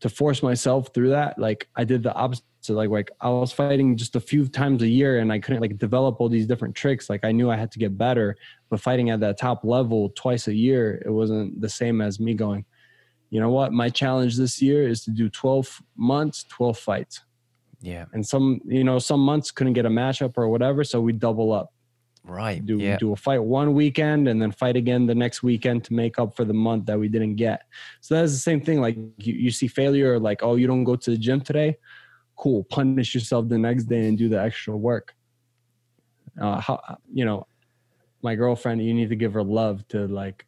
to force myself through that, like I did the opposite. Like like I was fighting just a few times a year, and I couldn't like develop all these different tricks. Like I knew I had to get better, but fighting at that top level twice a year, it wasn't the same as me going you know what? My challenge this year is to do 12 months 12 fights. Yeah. And some you know some months couldn't get a matchup or whatever so we double up right do yeah. do a fight one weekend and then fight again the next weekend to make up for the month that we didn't get so that's the same thing like you, you see failure like oh you don't go to the gym today cool punish yourself the next day and do the extra work uh how you know my girlfriend you need to give her love to like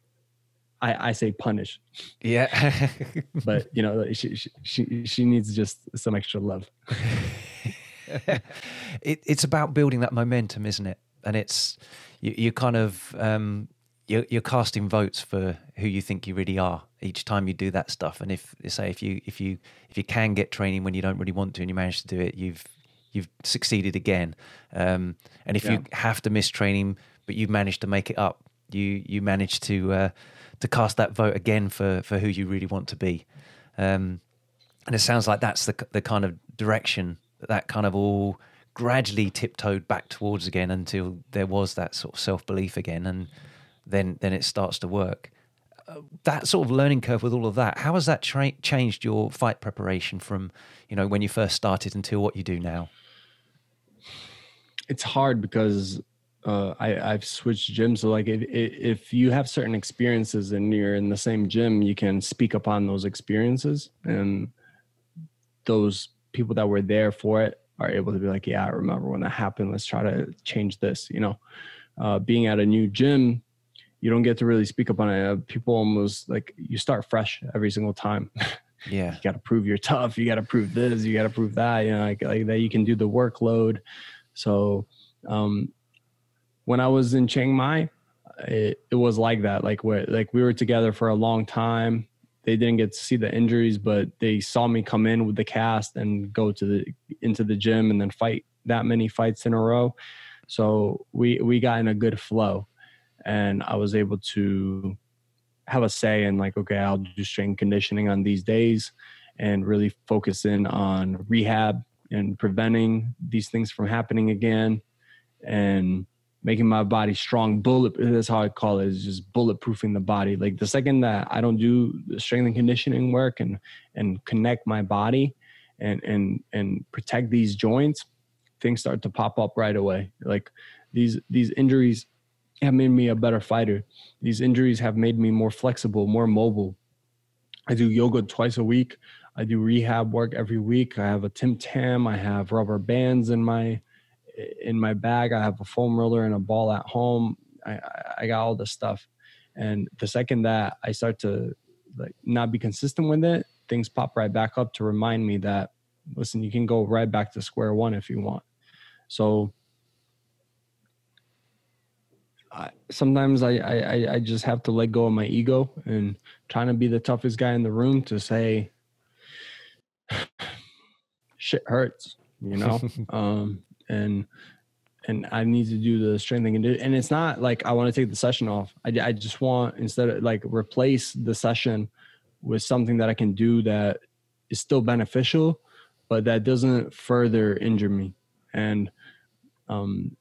I, I say punish. Yeah. [LAUGHS] but you know, she, she, she needs just some extra love. [LAUGHS] it, it's about building that momentum, isn't it? And it's, you, you kind of, um, you're, you're casting votes for who you think you really are each time you do that stuff. And if say if you if you if you can get training when you don't really want to and you manage to do it, you've you've succeeded again. Um, and if yeah. you have to miss training, but you've managed to make it up, you you manage to uh, to cast that vote again for for who you really want to be. Um, and it sounds like that's the the kind of direction that that kind of all gradually tiptoed back towards again until there was that sort of self belief again, and then then it starts to work. Uh, that sort of learning curve with all of that, how has that tra- changed your fight preparation from you know when you first started until what you do now? It's hard because uh, I, I've switched gyms. So like if if you have certain experiences and you're in the same gym, you can speak upon those experiences, and those people that were there for it are able to be like, yeah, I remember when that happened. Let's try to change this. You know, uh, being at a new gym, you don't get to really speak up on it. Uh, people almost like you start fresh every single time. [LAUGHS] Yeah, you got to prove you're tough. You got to prove this. You got to prove that. You know, like, like that you can do the workload. So um, when I was in Chiang Mai, it, it was like that. Like where like we were together for a long time. They didn't get to see the injuries, but they saw me come in with the cast and go to the into the gym and then fight that many fights in a row. So we we got in a good flow, and I was able to have a say in like, okay, I'll do strength conditioning on these days, and really focus in on rehab and preventing these things from happening again, and making my body strong. Bullet that's how i call it is just bulletproofing the body. Like the second that i don't do the strength and conditioning work and and connect my body and and and protect these joints things start to pop up right away. Like these these injuries have made me a better fighter. These injuries have made me more flexible more mobile. I do yoga twice a week. I do rehab work every week. I have a tim tam. I have rubber bands in my in my bag. I have a foam roller and a ball at home. I, I got all this stuff. And the second that I start to like not be consistent with it, things pop right back up to remind me that listen, you can go right back to square one if you want. So I, sometimes I, I I just have to let go of my ego and trying to be the toughest guy in the room to say [SIGHS] shit hurts, you know. [LAUGHS] um, and and I need to do the strength and thing. And it's not like I want to take the session off. I, I just want instead of like replace the session with something that I can do that is still beneficial, but that doesn't further injure me. And um,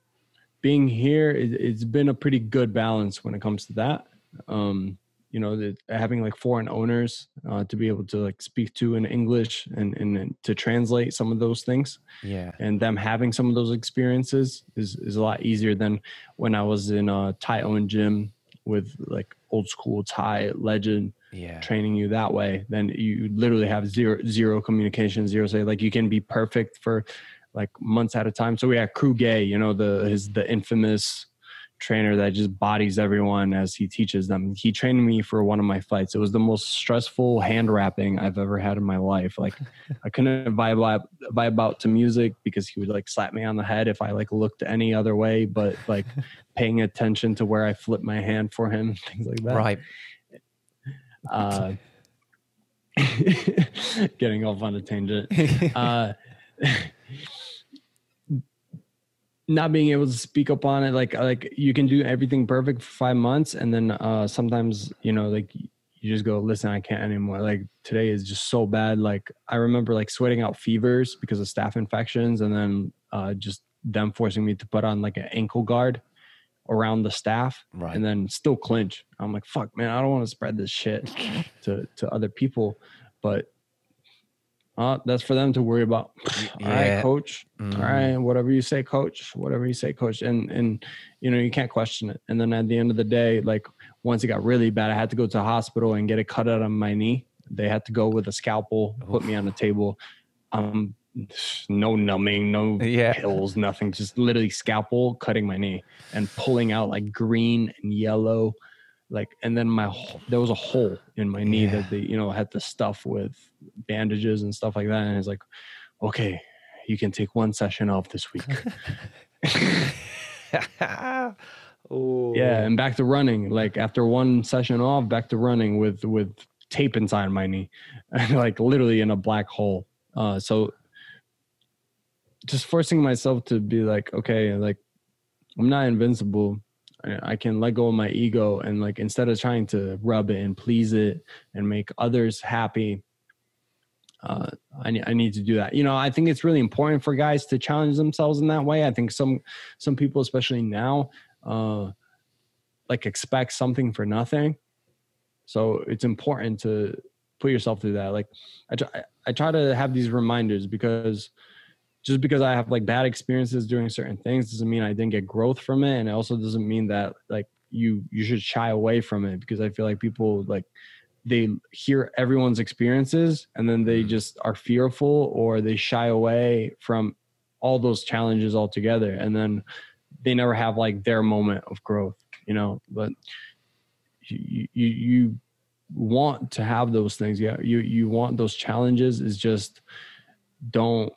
being here, it, has been a pretty good balance when it comes to that. Um, you know the, having like foreign owners uh, to be able to like speak to in english and, and, and to translate some of those things yeah. and them having some of those experiences is is a lot easier than when i was in a thai owned gym with like old school thai legend yeah. training you that way then you literally have zero zero communication zero say like you can be perfect for like months at a time. So we had crew gay you know the his the infamous trainer that just bodies everyone as he teaches them. He trained me for one of my fights. It was the most stressful hand wrapping I've ever had in my life. Like [LAUGHS] I couldn't vibe vibe out to music because he would like slap me on the head if I like looked any other way, but like [LAUGHS] paying attention to where I flip my hand for him, things like that. Right. Uh, [LAUGHS] getting off on a tangent. Uh, not being able to speak up on it like like you can do everything perfect for five months and then uh sometimes you know like you just go listen i can't anymore. Like today is just so bad. Like i remember like sweating out fevers because of staph infections and then uh just them forcing me to put on like an ankle guard around the staff right. and then still clinch. I'm like fuck man i don't want to spread this shit [LAUGHS] to to other people. But uh, that's for them to worry about. Yeah. All right, coach. Mm. All right, whatever you say, coach. Whatever you say, coach. And and you know you can't question it. And then at the end of the day, like once it got really bad, I had to go to the hospital and get a cut out on my knee. They had to go with a scalpel, put me on the table. Um, no numbing, no yeah. pills, nothing. Just literally scalpel cutting my knee and pulling out like green and yellow like and then my there was a hole in my knee yeah. that they you know had to stuff with bandages and stuff like that and it's like okay you can take one session off this week. [LAUGHS] Yeah, and back to running. Like after one session off, back to running with with tape inside my knee, [LAUGHS] like literally in a black hole. Uh, so just forcing myself to be like, okay, like I'm not invincible. I, can let go of my ego and like instead of trying to rub it and please it and make others happy, uh, I, I need to do that. You know, I think it's really important for guys to challenge themselves in that way. I think some some people, especially now, uh, like expect something for nothing. So it's important to put yourself through that. Like I try, I try to have these reminders because just because I have like bad experiences doing certain things doesn't mean I didn't get growth from it, and it also doesn't mean that like you you should shy away from it because I feel like people like they hear everyone's experiences and then they mm-hmm. just are fearful or they shy away from all those challenges altogether and then they never have like their moment of growth you know but you you, you want to have those things yeah you you want those challenges is just don't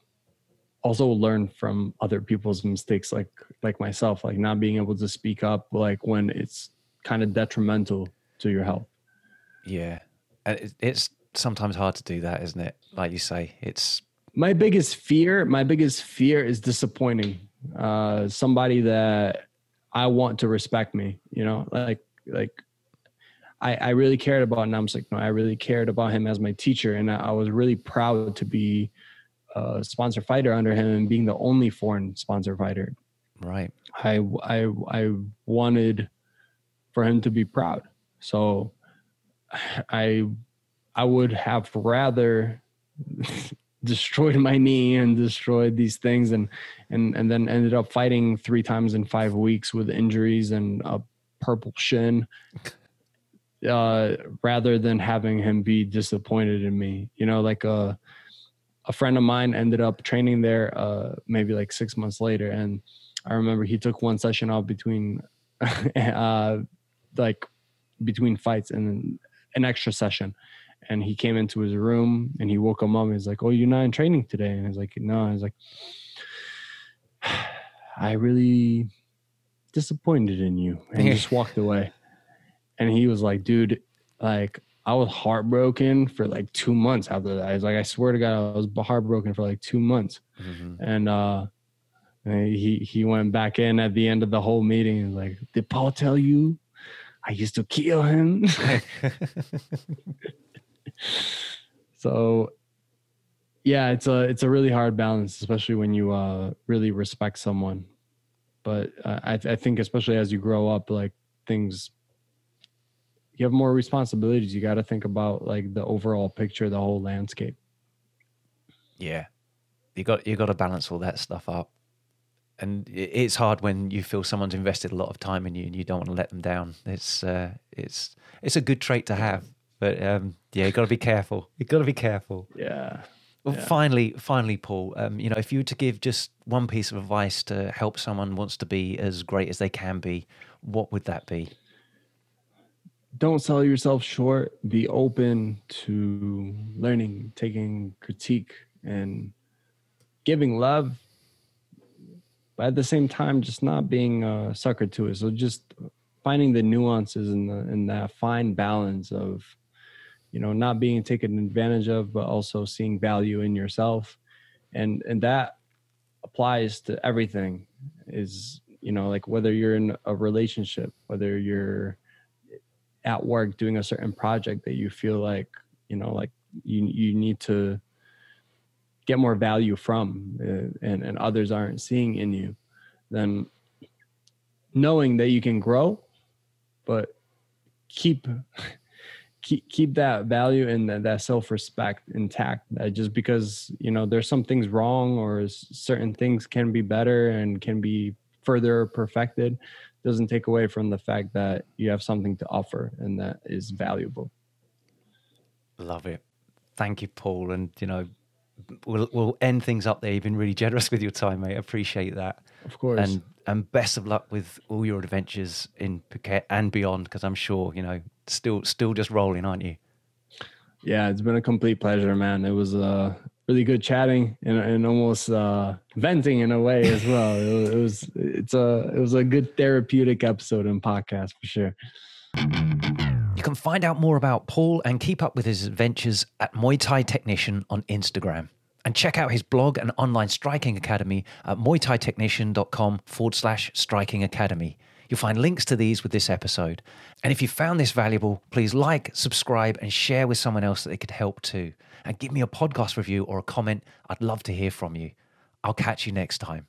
also learn from other people's mistakes like like myself like not being able to speak up like when it's kind of detrimental to your health. Yeah. It's sometimes hard to do that isn't it? Like you say it's my biggest fear my biggest fear is disappointing uh somebody that i want to respect me you know? Like like I, I really cared about Namsaknoi, I really cared about him as my teacher, and I, I was really proud to be a sponsor fighter under him and being the only foreign sponsor fighter. Right. I I I wanted for him to be proud. So [SIGHS] I I would have rather [LAUGHS] destroyed my knee and destroyed these things and and and then ended up fighting three times in five weeks with injuries and a purple shin [LAUGHS] uh rather than having him be disappointed in me you know like uh a friend of mine ended up training there uh, maybe like six months later. And i remember he took one session off between [LAUGHS] uh, like between fights and an extra session. And he came into his room and he woke him up. And he's like oh you're not in training today. And he's like no. He's like i really disappointed in you. And he just walked away. And he was like dude like I was heartbroken for like two months after that. I was like, I swear to God, I was heartbroken for like two months. Mm-hmm. And uh he he went back in at the end of the whole meeting and like, did Paul tell you I used to kill him? [LAUGHS] so yeah, it's a it's a really hard balance, especially when you uh really respect someone. But uh, I I think especially as you grow up, like things you have more responsibilities. You got to think about like the overall picture, the whole landscape. Yeah, you got you got to balance all that stuff up, and it's hard when you feel someone's invested a lot of time in you and you don't want to let them down. It's uh, it's it's a good trait to have, but um, yeah, you got to be careful. [LAUGHS] You got to be careful. Yeah. Well, yeah. finally, finally, Paul, um, you know, if you were to give just one piece of advice to help someone wants to be as great as they can be, what would that be? Don't sell yourself short. Be open to learning, taking critique, and giving love. But at the same time, just not being a sucker to it. So just finding the nuances and the that fine balance of, you know, not being taken advantage of, but also seeing value in yourself, and and that applies to everything. Is you know like whether you're in a relationship, whether you're at work doing a certain project that you feel like you know like you you need to get more value from uh, and and others aren't seeing in you then knowing that you can grow but keep keep keep that value and that, that self-respect intact that just because you know there's some things wrong or certain things can be better and can be further perfected doesn't take away from the fact that you have something to offer and that is valuable. Love it. Thank you, Paul. And you know, we'll we'll end things up there. You've been really [LAUGHS] generous with your time, mate. Appreciate that. Of course. And and best of luck with all your adventures in Phuket and beyond, because I'm sure you know still still just rolling, aren't you? Yeah, it's been a complete pleasure, man. It was uh really good chatting and, and almost uh, venting in a way as well. It, was it's a it was a good therapeutic episode and podcast for sure. You can find out more about Paul and keep up with his adventures at Muay Thai Technician on Instagram. And check out his blog and online striking academy at muaythaitechnician.com forward slash striking academy. You'll find links to these with this episode. And if you found this valuable, please like, subscribe, and share with someone else that they could help too. And give me a podcast review or a comment. I'd love to hear from you. I'll catch you next time.